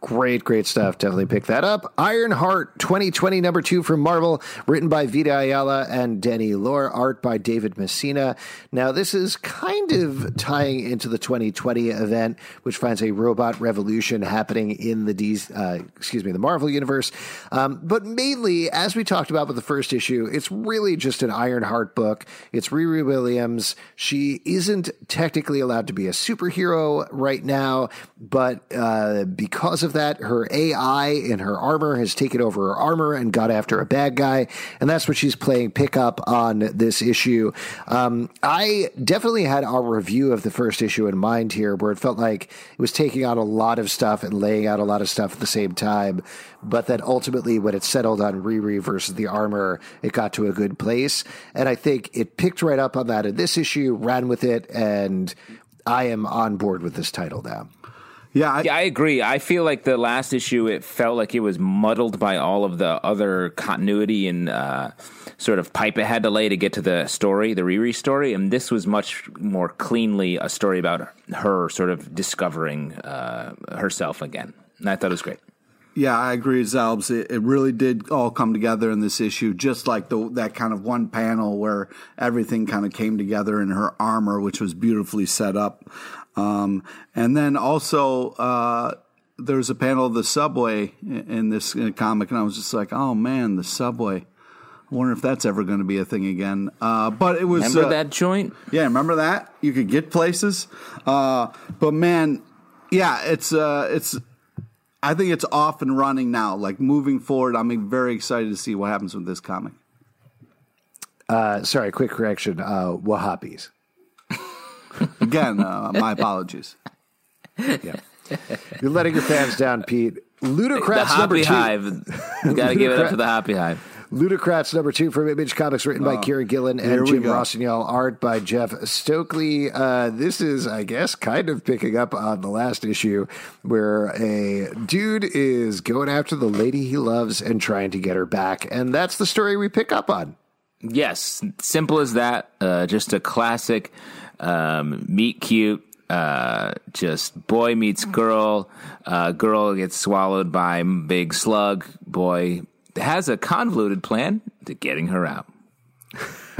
Speaker 2: Great, great stuff. Definitely pick that up. Ironheart 2020, number two from Marvel, written by Vita Ayala and Danny Lore, art by David Messina. Now, this is kind of tying into the 2020 event, which finds a robot revolution happening in the uh, excuse me, the Marvel universe. Um, but mainly, as we talked about with the first issue, it's really just an Ironheart book. It's Riri Williams. She isn't technically allowed to be a superhero right now, but uh, because of of that, her AI in her armor has taken over her armor and got after a bad guy, and that's what she's playing pickup on this issue. Um, I definitely had our review of the first issue in mind here, where it felt like it was taking out a lot of stuff and laying out a lot of stuff at the same time, but that ultimately, when it settled on Riri versus the armor, it got to a good place, and I think it picked right up on that in this issue, ran with it, and I am on board with this title now.
Speaker 3: Yeah I, yeah, I agree. I feel like the last issue, it felt like it was muddled by all of the other continuity and uh, sort of pipe it had to lay to get to the story, the Riri story. And this was much more cleanly a story about her sort of discovering uh, herself again. And I thought it was great.
Speaker 4: Yeah, I agree, Zalbs. It, it, really did all come together in this issue, just like the, that kind of one panel where everything kind of came together in her armor, which was beautifully set up. Um, and then also, uh, there was a panel of the subway in this comic, and I was just like, oh man, the subway. I wonder if that's ever going to be a thing again. Uh, but it was.
Speaker 3: Remember
Speaker 4: uh,
Speaker 3: that joint?
Speaker 4: Yeah, remember that? You could get places. Uh, but man, yeah, it's uh, it's I think it's off and running now. Like moving forward, I'm very excited to see what happens with this comic.
Speaker 2: Uh, sorry, quick correction. Uh, Wahhabis.
Speaker 4: Again, uh, my apologies.
Speaker 2: Yeah. You're letting your fans down, Pete. Ludocrats number two.
Speaker 3: Hive. Got to give it up to the Hoppy Hive.
Speaker 2: Ludocrats number two from Image Comics, written by oh, Kieron Gillen and Jim Rossignol, art by Jeff Stokely. Uh, this is, I guess, kind of picking up on the last issue where a dude is going after the lady he loves and trying to get her back. And that's the story we pick up on.
Speaker 3: Yes, simple as that. Uh, just a classic um, meet cute. Uh, just boy meets girl. Uh, girl gets swallowed by big slug. Boy has a convoluted plan to getting her out.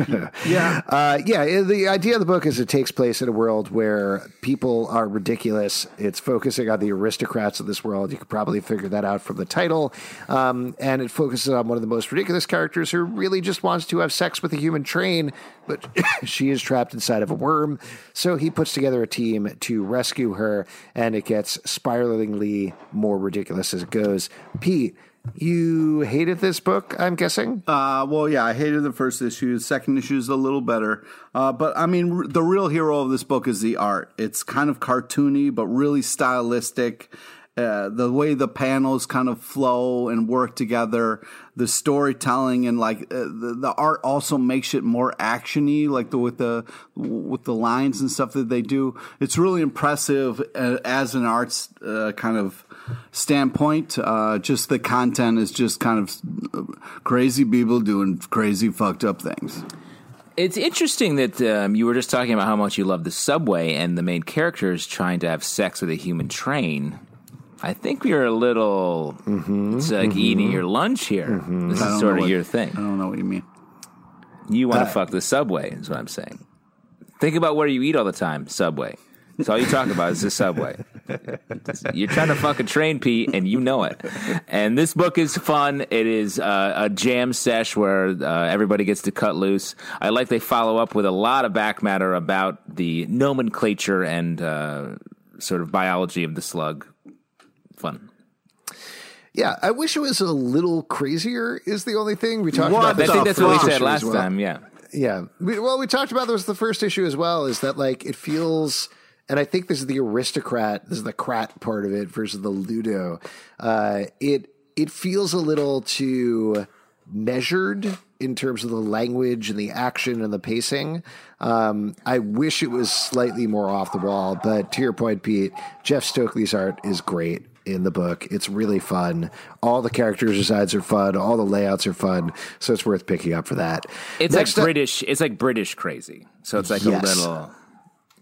Speaker 2: yeah, uh, yeah. The idea of the book is it takes place in a world where people are ridiculous. It's focusing on the aristocrats of this world. You could probably figure that out from the title, um, and it focuses on one of the most ridiculous characters who really just wants to have sex with a human train, but she is trapped inside of a worm. So he puts together a team to rescue her, and it gets spiralingly more ridiculous as it goes. Pete you hated this book, I'm guessing.
Speaker 4: Uh, well, yeah, I hated the first issue. The second issue is a little better, uh, but I mean, r- the real hero of this book is the art. It's kind of cartoony, but really stylistic. Uh, the way the panels kind of flow and work together, the storytelling and like uh, the, the art also makes it more actiony, like the with the with the lines and stuff that they do. It's really impressive uh, as an arts uh, kind of standpoint. Uh, just the content is just kind of crazy people doing crazy fucked up things.
Speaker 3: It's interesting that um, you were just talking about how much you love the subway and the main character is trying to have sex with a human train. I think you're a little. Mm-hmm, it's like mm-hmm. eating your lunch here. Mm-hmm. This is sort of
Speaker 4: what,
Speaker 3: your thing.
Speaker 4: I don't know what you mean.
Speaker 3: You want to uh, fuck the subway, is what I'm saying. Think about where you eat all the time. Subway. That's all you talk about is the subway. You're trying to fuck a train, Pete, and you know it. And this book is fun. It is uh, a jam sesh where uh, everybody gets to cut loose. I like they follow up with a lot of back matter about the nomenclature and uh, sort of biology of the slug. Fun.
Speaker 2: Yeah, I wish it was a little crazier. Is the only thing we talked about.
Speaker 3: I think that's what we said last well. time. Yeah,
Speaker 2: yeah. We, well, we talked about this the first issue as well. Is that like it feels and I think this is the aristocrat, this is the crat part of it versus the ludo. Uh, it it feels a little too measured in terms of the language and the action and the pacing. Um, I wish it was slightly more off the wall, but to your point, Pete, Jeff Stokely's art is great in the book. It's really fun. All the characters' designs are fun. All the layouts are fun. So it's worth picking up for that.
Speaker 3: It's Next like British. Up, it's like British crazy. So it's like yes. a little,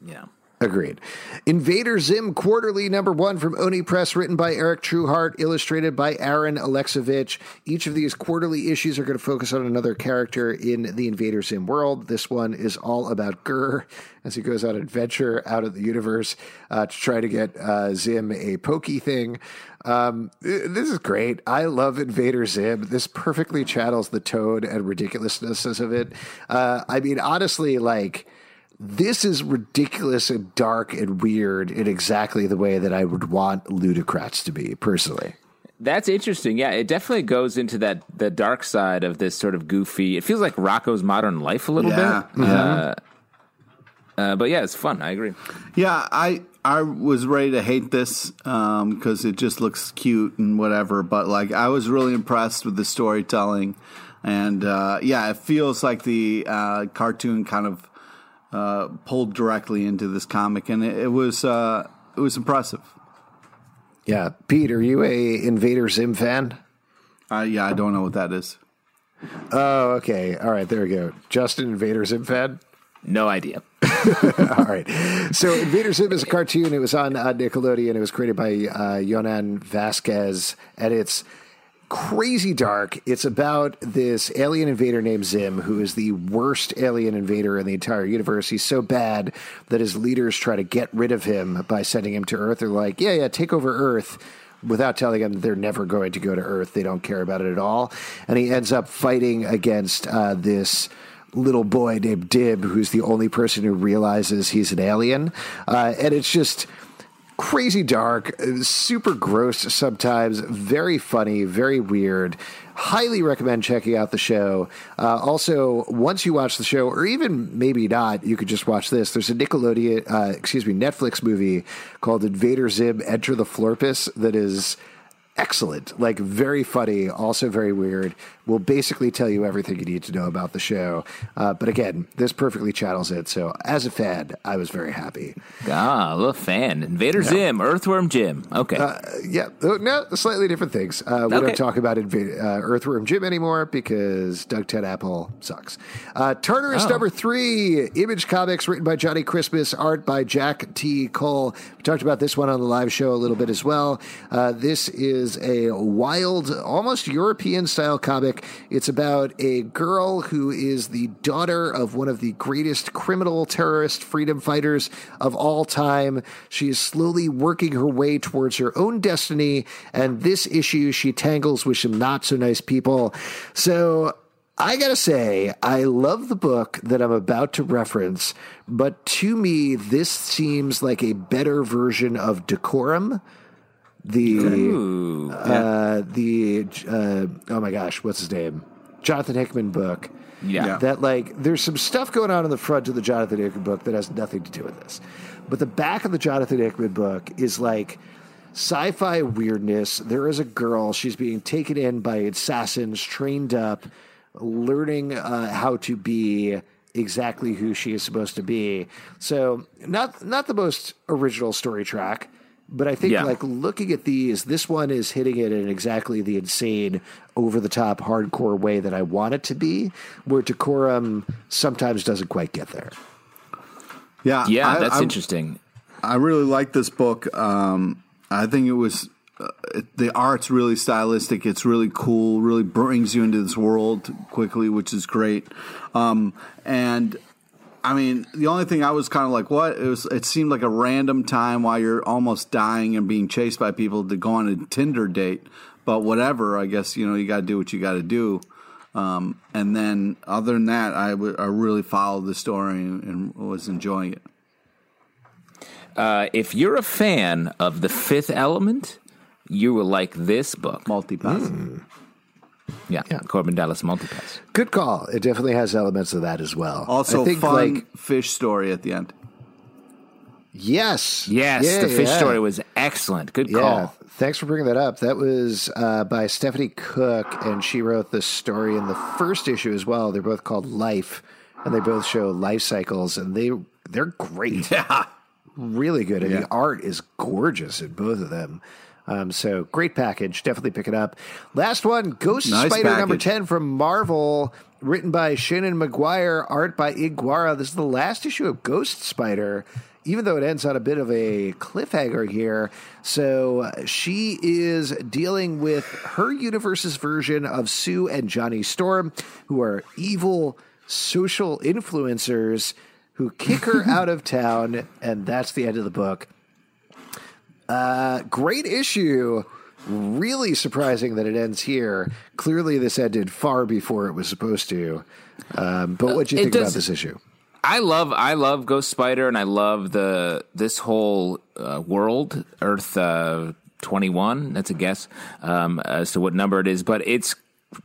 Speaker 3: yeah.
Speaker 2: Agreed. Invader Zim Quarterly number one from Oni Press, written by Eric Trueheart, illustrated by Aaron Alexovich. Each of these quarterly issues are going to focus on another character in the Invader Zim world. This one is all about GIR as he goes on adventure out of the universe uh, to try to get uh, Zim a pokey thing. Um, this is great. I love Invader Zim. This perfectly channels the tone and ridiculousness of it. Uh, I mean, honestly, like this is ridiculous and dark and weird in exactly the way that I would want Ludocrats to be personally.
Speaker 3: That's interesting. Yeah, it definitely goes into that the dark side of this sort of goofy. It feels like Rocko's modern life a little
Speaker 4: Yeah.
Speaker 3: bit. Uh, uh, but yeah, it's fun. I agree.
Speaker 4: Yeah, I I was ready to hate this because it just looks cute and whatever. But like, I was really impressed with the storytelling, and uh, yeah, it feels like the uh, cartoon kind of uh, pulled directly into this comic, and it, it was uh, it was impressive.
Speaker 2: Yeah, Pete, are you a Invader Zim fan?
Speaker 4: Uh, yeah, I don't know what that is.
Speaker 2: Oh, okay. All right, there we go. Justin Invader Zim fan.
Speaker 3: No idea.
Speaker 2: All right. So Invader Zim is a cartoon. It was on uh, Nickelodeon. It was created by uh, Jhonen Vasquez, and it's crazy dark. It's about this alien invader named Zim, who is the worst alien invader in the entire universe. He's so bad that his leaders try to get rid of him by sending him to Earth. They're like, yeah, yeah, take over Earth. Without telling him they're never going to go to Earth, they don't care about it at all, and he ends up fighting against uh, this little boy named Dib, who's the only person who realizes he's an alien. Uh, and it's just crazy dark, uh, super gross sometimes, very funny, very weird. Highly recommend checking out the show. Uh, also, once you watch the show, or even maybe not, you could just watch this. There's a Nickelodeon, uh, excuse me, Netflix movie called Invader Zim Enter the Florpus that is excellent, like very funny, also very weird. Will basically tell you everything you need to know about the show. Uh, but again, this perfectly channels it. So as a fan, I was very happy.
Speaker 3: Ah, a little fan. Invader Zim, Earthworm Jim. Okay.
Speaker 2: Uh, yeah, no, slightly different things. Uh, we
Speaker 3: Okay.
Speaker 2: don't talk about Inva- uh, Earthworm Jim anymore because Doug TenNapel sucks. Uh, Turner is
Speaker 3: Oh.
Speaker 2: number three. Image Comics, written by Johnny Christmas, art by Jack T. Cole. We talked about this one on the live show a little bit as well. Uh, this is a wild, almost European style comic. It's about a girl who is the daughter of one of the greatest criminal terrorist freedom fighters of all time. She is slowly working her way towards her own destiny, and this issue she tangles with some not so nice people. So I gotta say, I love the book that I'm about to reference, but to me, this seems like a better version of Decorum. The
Speaker 3: Ooh.
Speaker 2: uh, the uh, oh my gosh, what's his name? Jonathan Hickman book.
Speaker 3: Yeah.
Speaker 4: Yeah.
Speaker 2: That like there's some stuff going on in the front of the Jonathan Hickman book that has nothing to do with this. But the back of the Jonathan Hickman book is like sci-fi weirdness. There is a girl, she's being taken in by assassins, trained up, learning uh, how to be exactly who she is supposed to be. So not not the most original story track, but I think
Speaker 3: Yeah.
Speaker 2: like looking at these, this one is hitting it in exactly the insane, over the top, hardcore way that I want it to be. Where Decorum sometimes doesn't quite get there.
Speaker 4: Yeah,
Speaker 3: yeah,
Speaker 4: I-
Speaker 3: that's
Speaker 4: I-
Speaker 3: interesting.
Speaker 4: I really like this book. Um, I think it was uh, the art's really stylistic. It's really cool. Really brings you into this world quickly, which is great. Um, and I mean, the only thing I was kind of like, what? It was. It seemed like a random time while you're almost dying and being chased by people to go on a Tinder date. But whatever, I guess you know you got to do what you got to do. Um, and then, other than that, I, w- I really followed the story and, and was enjoying it.
Speaker 3: Uh, if you're a fan of The Fifth Element, you will like this book.
Speaker 4: Multipass.
Speaker 3: Yeah, yeah. Korben Dallas Multipass.
Speaker 2: Good call. It definitely has elements of that as well.
Speaker 4: Also,
Speaker 2: I think
Speaker 4: fun
Speaker 2: like
Speaker 4: fish story at the end.
Speaker 2: yes,
Speaker 3: Yes,
Speaker 2: Yeah,
Speaker 3: the fish
Speaker 2: yeah.
Speaker 3: story was excellent. Good
Speaker 2: Yeah,
Speaker 3: call.
Speaker 2: thanks for bringing that up. That was uh, by Stephanie Cook, and she wrote the story in the first issue as well. They're both called Life, and they both show life cycles, and they they're great.
Speaker 4: Yeah.
Speaker 2: really good, and
Speaker 4: Yeah.
Speaker 2: the art is gorgeous in both of them. Um, so great package, definitely pick it up. Last one, Ghost
Speaker 4: Nice
Speaker 2: Spider number ten from Marvel, written by Seanan McGuire, art by Ig Guara. This is the last issue of Ghost Spider. Even though it ends on a bit of a cliffhanger here. So uh, she is dealing with her universe's version of Sue and Johnny Storm, who are evil social influencers who kick her out of town, and that's the end of the book. Uh, great issue. Really surprising that it ends here. Clearly, this ended far before it was supposed to. Um, but what do you
Speaker 3: it
Speaker 2: think about this issue?
Speaker 3: I love I love Ghost Spider, and I love the this whole uh, world Earth uh, twenty one. That's a guess um, as to what number it is, but it's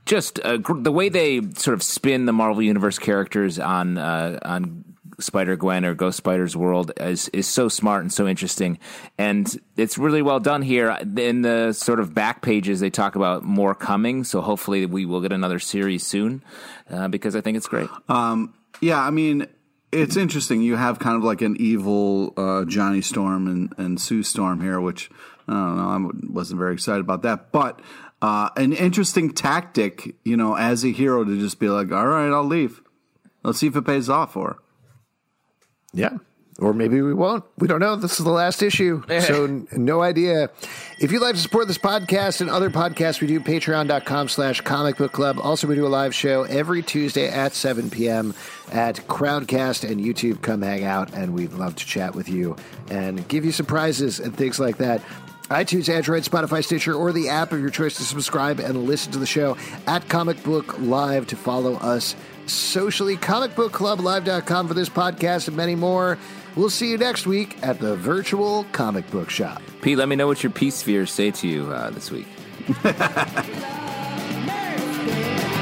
Speaker 3: just uh, the way they sort of spin the Marvel Universe characters on uh, on Spider Gwen or Ghost Spider's world is is so smart and so interesting, and it's really well done here. In the sort of back pages, they talk about more coming, so hopefully we will get another series soon uh, because I think it's great.
Speaker 4: Um, yeah, I mean. It's interesting. You have kind of like an evil uh, Johnny Storm and, and Sue Storm here, which I don't know. I wasn't very excited about that, but uh, an interesting tactic, you know, as a hero to just be like, all right, I'll leave. Let's see if it pays off for.
Speaker 2: Yeah. Or maybe we won't. We don't know. This is the last issue. so n- no idea. If you'd like to support this podcast and other podcasts we do, patreon.com slash comic book club. Also, we do a live show every Tuesday at 7 p.m. at Crowdcast and YouTube. Come hang out, and we'd love to chat with you and give you surprises and things like that iTunes, Android, Spotify, Stitcher, or the app of your choice to subscribe and listen to the show at Comic Book Live to follow us socially. ComicBookClubLive.com for this podcast and many more. We'll see you next week at the virtual comic book shop.
Speaker 3: Pete, let me know what your T Spheres say to you uh, this week.